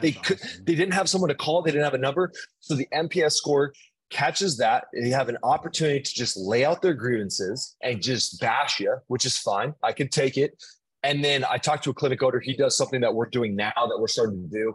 they awesome. could they didn't have someone to call, they didn't have a number. So the nps score catches that they have an opportunity to just lay out their grievances and just bash you which is fine. I can take it. And then i talked to a clinic owner. He does something that we're doing now that we're starting to do.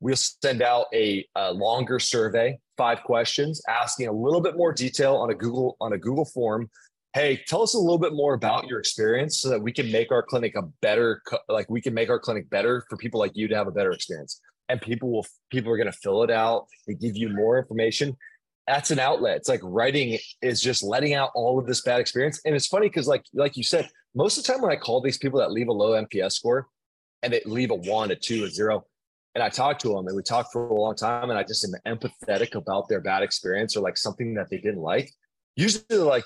We'll send out a, a longer survey five questions asking a little bit more detail on a google on a google form. Hey tell us a little bit more about your experience so that we can make our clinic a better like we can make our clinic better for people like you to have a better experience. And people will people are going to fill it out they give you more information that's an outlet. It's like writing is just letting out all of this bad experience. And it's funny because, like, like you said, most of the time when I call these people that leave a low NPS score and they leave a one, a two, a zero, and I talk to them and we talk for a long time, and I just am empathetic about their bad experience or like something that they didn't like. Usually, they're like,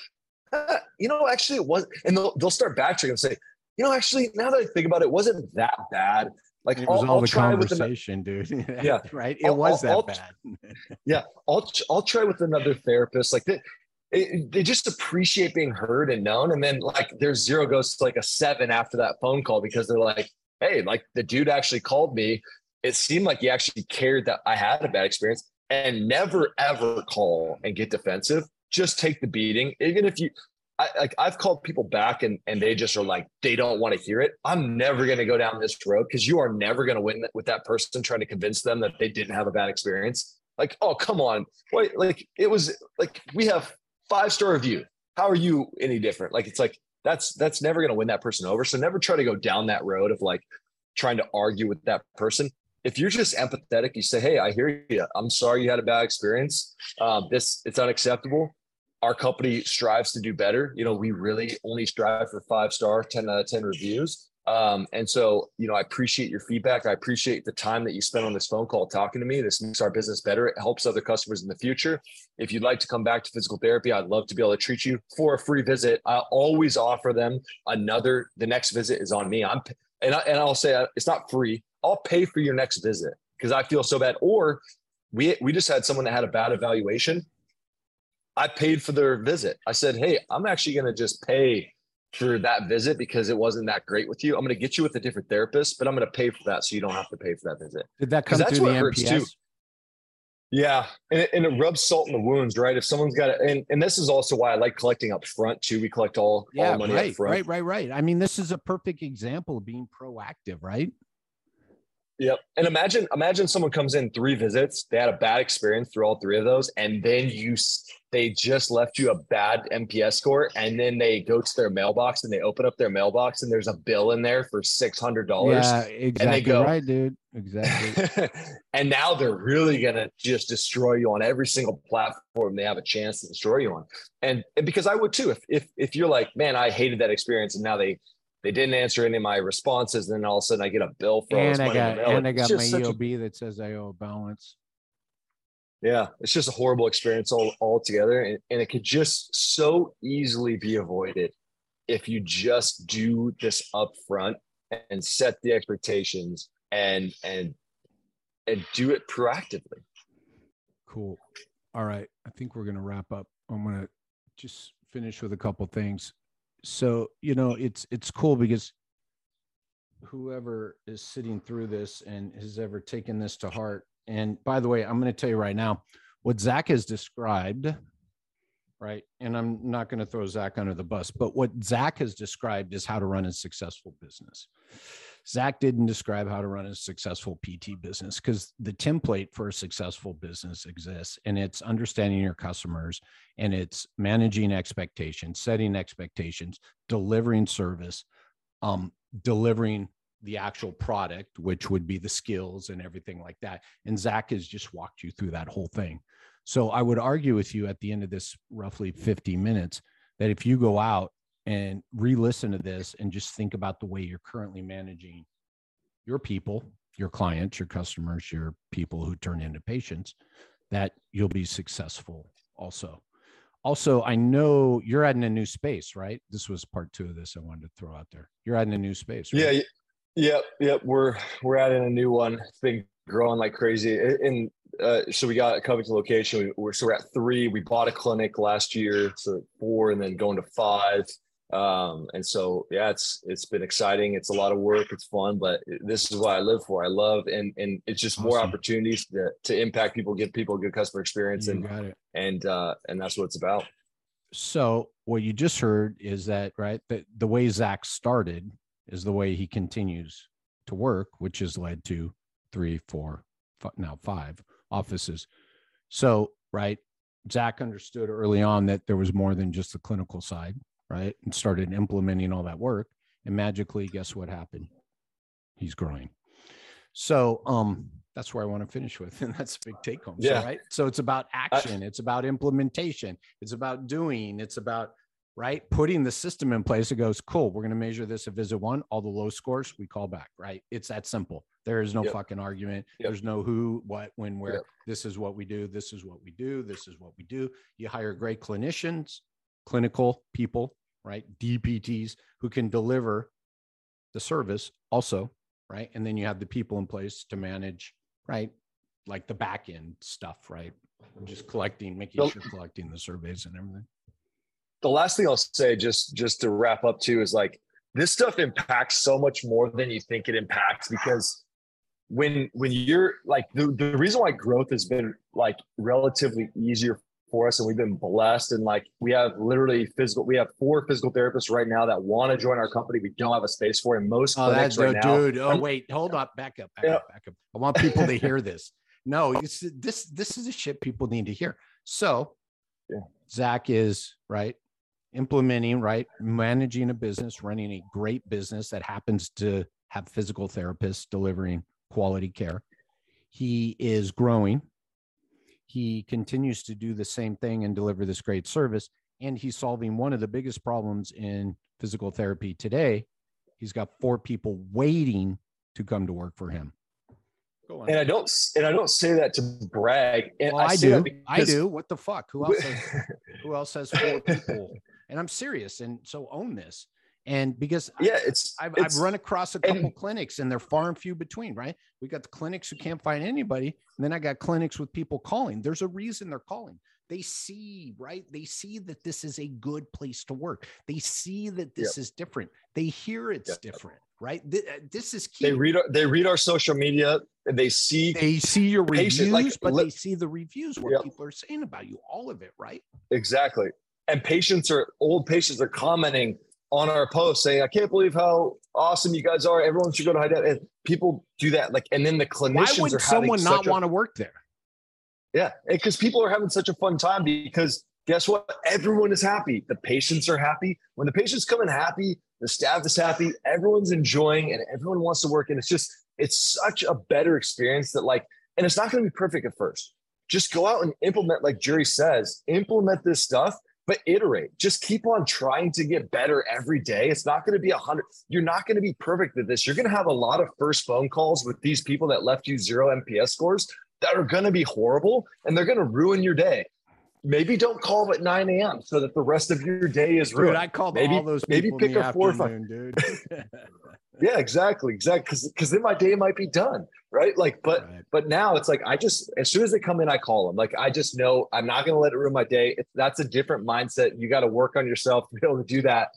ah, you know, actually, it was, and they'll they'll start backtracking and say, you know, actually, now that I think about it, it wasn't that bad. Like it was I'll, all I'll the conversation, dude. yeah, right. It I'll, was that bad. yeah, I'll I'll try with another therapist. Like they, they just appreciate being heard and known, and then like their zero goes to like a seven after that phone call because they're like, hey, like the dude actually called me. It seemed like he actually cared that I had a bad experience, and never ever call and get defensive. Just take the beating, even if you I, like I've called people back and and they just are like they don't want to hear it. I'm never going to go down this road because you are never going to win with that person trying to convince them that they didn't have a bad experience. Like, oh come on, wait, like it was like we have five star review. How are you any different? Like it's like that's that's never going to win that person over. So never try to go down that road of like trying to argue with that person. If you're just empathetic, you say, "Hey, I hear you. I'm sorry you had a bad experience. Uh, this it's unacceptable our company strives to do better. You know, we really only strive for five star, 10 out of 10 reviews. Um, and so, you know, I appreciate your feedback. I appreciate the time that you spent on this phone call talking to me. This makes our business better. It helps other customers in the future. If you'd like to come back to physical therapy, I'd love to be able to treat you for a free visit. I always offer them another. The next visit is on me. I'm and I, and I'll say uh, it's not free. I'll pay for your next visit because I feel so bad. Or we we just had someone that had a bad evaluation I paid for their visit. I said, Hey, I'm actually going to just pay for that visit because it wasn't that great with you. I'm going to get you with a different therapist, but I'm going to pay for that so you don't have to pay for that visit. Did that come through the NPS? Yeah, and it, and it rubs salt in the wounds, right? If someone's got it, and, and this is also why I like collecting up front too. We collect all, yeah, all money right, up front. Right, right, right. I mean, this is a perfect example of being proactive, right? Yep. And imagine, imagine someone comes in three visits, they had a bad experience through all three of those, and then you they just left you a bad NPS score, and then they go to their mailbox and they open up their mailbox and there's a bill in there for six hundred dollars. Yeah, exactly. And they go, right, dude. Exactly. and now they're really gonna just destroy you on every single platform they have a chance to destroy you on. And, and because I would too, if if if you're like, man, I hated that experience, and now they they didn't answer any of my responses. And then all of a sudden I get a bill for and I got and I got my EOB a, that says I owe a balance. Yeah, it's just a horrible experience all altogether, and, and it could just so easily be avoided if you just do this up front and set the expectations and and and do it proactively. Cool. All right, I think we're gonna wrap up. I'm gonna just finish with a couple things. So you know, it's it's cool because whoever is sitting through this and has ever taken this to heart and by the way, I'm going to tell you right now what Zach has described, right? And I'm not going to throw Zach under the bus, but what Zach has described is how to run a successful business. Zach didn't describe how to run a successful PT business because the template for a successful business exists and it's understanding your customers and it's managing expectations, setting expectations, delivering service, um, delivering the actual product, which would be the skills and everything like that. And Zach has just walked you through that whole thing. So I would argue with you at the end of this roughly 50 minutes that if you go out and re listen to this and just think about the way you're currently managing your people, your clients, your customers, your people who turn into patients, that you'll be successful also. Also, I know you're adding a new space, right? This was part two of this I wanted to throw out there. You're adding a new space, right? Yeah, Yep, yep. We're we're adding a new one. It's been growing like crazy. And uh, so we got a Covington location. We, are so we're at three. We bought a clinic last year, so four, and then going to five. Um, and so yeah, it's it's been exciting. It's a lot of work. It's fun, but this is what I live for. I love and and it's just awesome. more opportunities to to impact people, give people a good customer experience, you and and uh, and that's what it's about. So what you just heard is that right that the way Zach started is the way he continues to work, which has led to three, four, now five offices. So, right, Zach understood early on that there was more than just the clinical side, right? And started implementing all that work. And magically, guess what happened? He's growing. So, um, that's where I want to finish with. And that's a big take home. Yeah. So, right. So it's about action, it's about implementation, it's about doing, it's about right? Putting the system in place, it goes, cool, we're going to measure this at visit one. All the low scores, we call back, right? It's that simple. There is no yep. fucking argument. Yep. There's no who, what, when, where. Yep. This is what we do. This is what we do. This is what we do. You hire great clinicians, clinical people, right? DPTs who can deliver the service also, right? And then you have the people in place to manage, right? Like the back end stuff, right? Just collecting, making sure collecting the surveys and everything the last thing I'll say, just just to wrap up too, is like this stuff impacts so much more than you think it impacts because when when you're like the, the reason why growth has been like relatively easier for us and we've been blessed and like we have literally physical we have four physical therapists right now that want to join our company we don't have a space for in most oh, clinics right now dude oh wait hold up back up back yeah. up back up i want people to hear this no this this is a shit people need to hear so yeah. zach is right implementing, right? Managing a business, running a great business that happens to have physical therapists delivering quality care. He is growing. He continues to do the same thing and deliver this great service. And he's solving one of the biggest problems in physical therapy today. He's got four people waiting to come to work for him. And I don't and I don't say that to brag. And well, I, I do. I do. What the fuck? Who else has, who else has four people and I'm serious. And so own this. And because yeah, it's I've, it's, I've run across a couple and, clinics and they're far and few between, right? We got the clinics who can't find anybody, and then I got clinics with people calling. There's a reason they're calling. They see, right? They see that this is a good place to work. They see that this yep. is different. They hear it's yep. different, right? Uh, this is key. They read our, they read our social media and they see they see your reviews, like, but they see the reviews what yep. people are saying about you, all of it, right? Exactly and patients are old patients are commenting on our post saying, "I can't believe how awesome you guys are. Everyone should go to high def." And people do that, like, and then the clinicians. Why would someone not want to work there? Yeah, because people are having such a fun time. Because guess what? Everyone is happy. The patients are happy. When the patients come in happy, the staff is happy. Everyone's enjoying, and everyone wants to work. And it's just, it's such a better experience that, like, and it's not going to be perfect at first. Just go out and implement, like Jerry says, implement this stuff but iterate. Just keep on trying to get better every day. It's not going to be a hundred. You're not going to be perfect at this. You're going to have a lot of first phone calls with these people that left you zero NPS scores that are going to be horrible and they're going to ruin your day. Maybe don't call at 9 a.m. so that the rest of your day is ruined. Dude, I called maybe, all those maybe pick a four dude. yeah, exactly, exactly. Because because then my day might be done, right? Like, but right. but now it's like I just as soon as they come in, I call them. Like I just know I'm not going to let it ruin my day. It's, that's a different mindset. You got to work on yourself to be able to do that.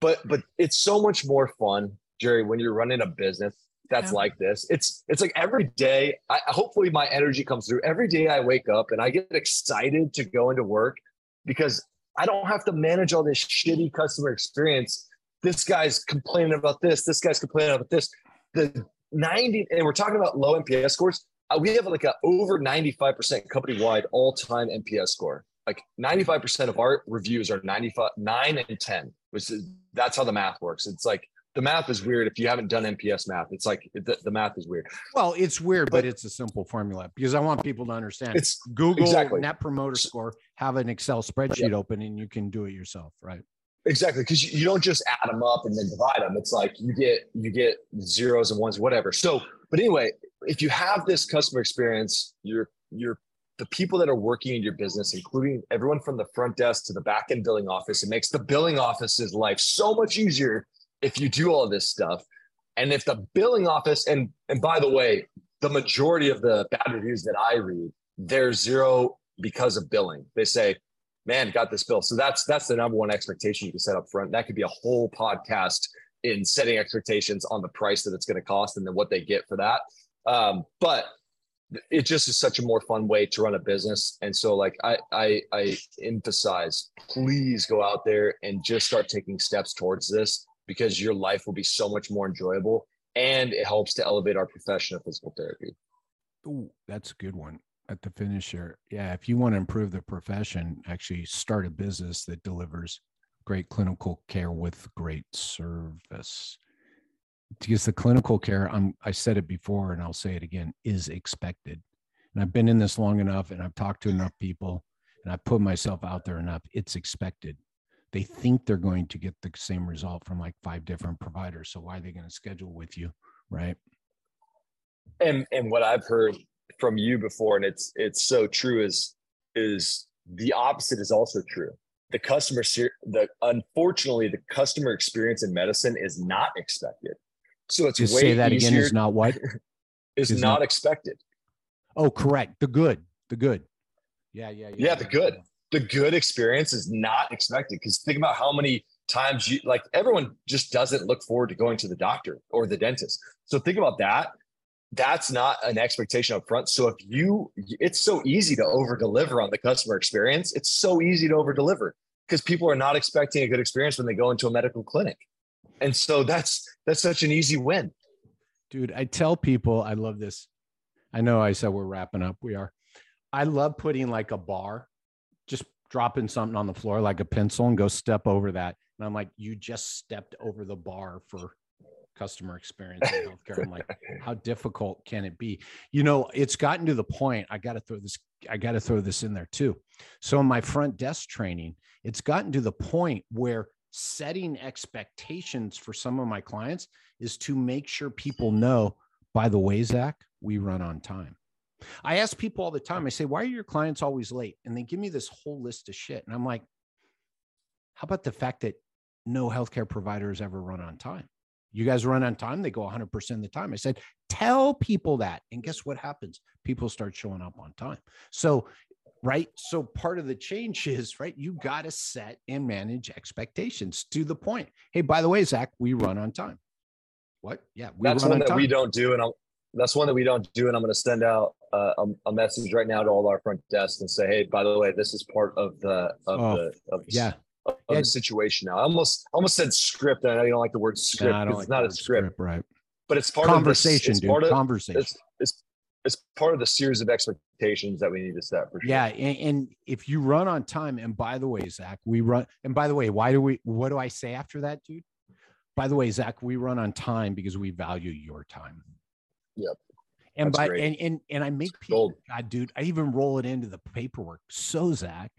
But but it's so much more fun, Jerry, when you're running a business that's yeah. like this. It's it's like every day. I hopefully my energy comes through. Every day I wake up and I get excited to go into work because I don't have to manage all this shitty customer experience this guy's complaining about this, this guy's complaining about this. The 90, and we're talking about low NPS scores. Uh, we have like a over 95% company wide all time NPS score. Like 95% of our reviews are 95, nine and 10, which is that's how the math works. It's like the math is weird if you haven't done NPS math. It's like the, the math is weird. Well, it's weird, but, but, it's a simple formula because I want people to understand. It's Google exactly. Net Promoter Score, have an Excel spreadsheet yep. open, and you can do it yourself, right? Exactly, because you don't just add them up and then divide them. It's like you get you get zeros and ones, whatever. So, but anyway, if you have this customer experience, you're you're the people that are working in your business, including everyone from the front desk to the back end billing office, it makes the billing office's life so much easier if you do all this stuff. And if the billing office, and and by the way, the majority of the bad reviews that I read, they're zero because of billing. They say, man, got this bill. So that's that's the number one expectation you can set up front. That could be a whole podcast in setting expectations on the price that it's going to cost and then what they get for that. Um, but it just is such a more fun way to run a business. And so like I, I I emphasize, please go out there and just start taking steps towards this because your life will be so much more enjoyable and it helps to elevate our profession of physical therapy. Ooh, that's a good one at the finisher. Yeah, if you want to improve the profession, actually start a business that delivers great clinical care with great service. Because the clinical care, I'm, I said it before and I'll say it again, is expected. And I've been in this long enough and I've talked to enough people and I've put myself out there enough. It's expected. They think they're going to get the same result from like five different providers. So why are they going to schedule with you? Right. And and what I've heard from you before, and it's it's so true. Is is the opposite is also true. The customer, the unfortunately, the customer experience in medicine is not expected. So it's Just way say that again. Is not what is, is not, not expected. Oh, correct. The good, the good. Yeah, yeah, yeah. Yeah, the good. The good experience is not expected because think about how many times you like everyone just doesn't look forward to going to the doctor or the dentist. So think about that that's not an expectation up front. So if you, it's so easy to over deliver on the customer experience. It's so easy to over deliver because people are not expecting a good experience when they go into a medical clinic. And so that's, that's such an easy win. Dude, I tell people, I love this. I know I said we're wrapping up. We are. I love putting like a bar, just dropping something on the floor like a pencil and go step over that. And I'm like, you just stepped over the bar for customer experience in healthcare. I'm like, how difficult can it be? You know, it's gotten to the point. I got to throw this. I got to throw this in there too. So in my front desk training, it's gotten to the point where setting expectations for some of my clients is to make sure people know. By the way, Zach, we run on time. I ask people all the time. I say, "Why are your clients always late?" And they give me this whole list of shit, and I'm like, "How about the fact that no healthcare providers ever run on time?" You guys run on time, they go 100% of the time. I said, tell people that. And guess what happens? People start showing up on time. So, right. So, part of the change is, right, you got to set and manage expectations to the point. Hey, by the way, Zach, we run on time. What? Yeah. We that's one on that time. we don't do. And I'll, that's one that we don't do. And I'm going to send out uh, a, a, message right now to all our front desks and say, hey, by the way, this is part of the, of oh, the, of yeah of yeah. the situation now. I almost almost said script. I know you don't like the word script. Like it's not a script, script, right? But it's part conversation, of the, dude. Part of, conversation. It's, it's, it's part of the series of expectations that we need to set for sure. Yeah, and, and if you run on time, and by the way, Zach, we run. And by the way, why do we? What do I say after that, dude? By the way, Zach, we run on time because we value your time. Yep. And That's by great. and and and I make people, Gold. God, dude, I even roll it into the paperwork. So Zach,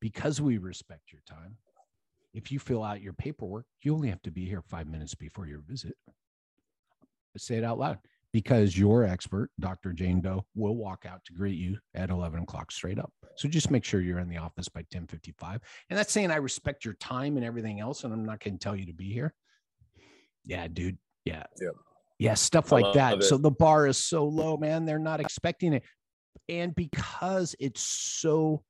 because we respect your time, if you fill out your paperwork, you only have to be here five minutes before your visit. Say it out loud because your expert, Dr. Jane Doe, will walk out to greet you at 11 o'clock straight up. So just make sure you're in the office by 1055. And that's saying I respect your time and everything else, and I'm not going to tell you to be here. Yeah, dude. Yeah. Yeah. Yeah, stuff like that. It. So the bar is so low, man. They're not expecting it. And because it's so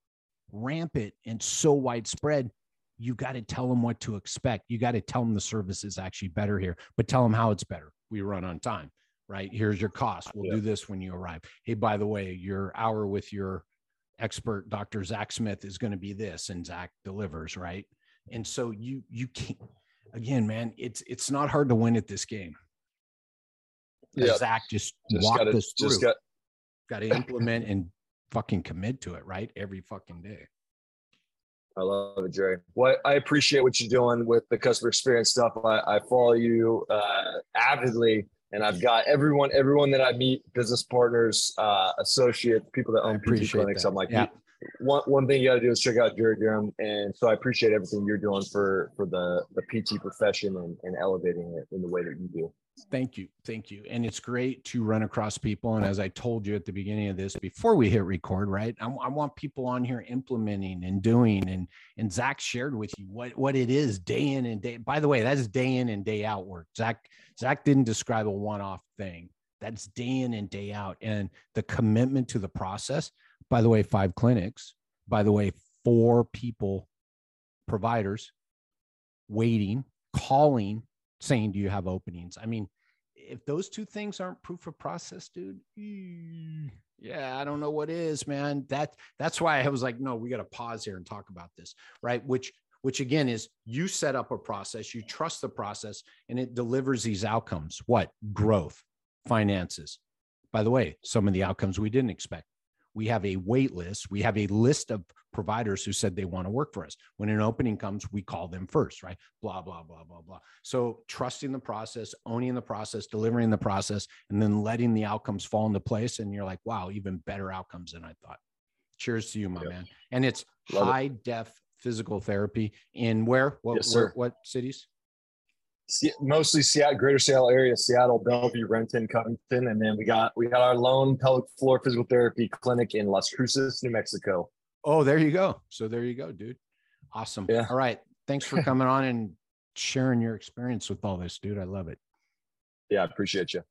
rampant and so widespread, you got to tell them what to expect. You got to tell them the service is actually better here, but tell them how it's better. We run on time, right? Here's your cost. We'll yeah. do this when you arrive. Hey, by the way, your hour with your expert, Dr. Zach Smith, is going to be this, and Zach delivers, right? And so you you can't again, man, it's it's not hard to win at this game. Yeah. Zach just, just walked gotta, us through. Just got, got to implement and fucking commit to it, right? Every fucking day. I love it, Jerry. Well, I appreciate what you're doing with the customer experience stuff. I, I follow you uh, avidly, and I've got everyone, everyone that I meet, business partners, uh, associates, people that own PT clinics. That. I'm like, yeah. one one thing you got to do is check out Jerry Durham, and so I appreciate everything you're doing for for the the PT profession and, and elevating it in the way that you do. Thank you. Thank you. And it's great to run across people. And as I told you at the beginning of this, before we hit record, right? I, I, want people on here implementing and doing. And and Zach shared with you what what it is day in and day. By the way, that's day in and day out work. Zach Zach didn't describe a one-off thing. That's day in and day out. And the commitment to the process. By the way, five clinics. By the way, four people, providers waiting, calling saying, Do you have openings? I mean, if those two things aren't proof of process, dude, eh, yeah, I don't know what is, man. That that's why I was like, no, we got to pause here and talk about this, right? Which which again is you set up a process, you trust the process, and it delivers these outcomes. What? Growth, finances. By the way, some of the outcomes we didn't expect we have a wait list. We have a list of providers who said they want to work for us. When an opening comes, we call them first, right? Blah, blah, blah, blah, blah. So trusting the process, owning the process, delivering the process, and then letting the outcomes fall into place. And you're like, wow, even better outcomes than I thought. Cheers to you, my man. And it's Love high it. def physical therapy in where? What, yes, where, what cities? Mostly Seattle, greater Seattle area, Seattle, Bellevue, Renton, Covington, and then we got we got our lone pelvic floor physical therapy clinic in Las Cruces, New Mexico. Oh, there you go. So there you go, dude. Awesome. Yeah. All right. Thanks for coming on and sharing your experience with all this, dude. I love it. Yeah, I appreciate you.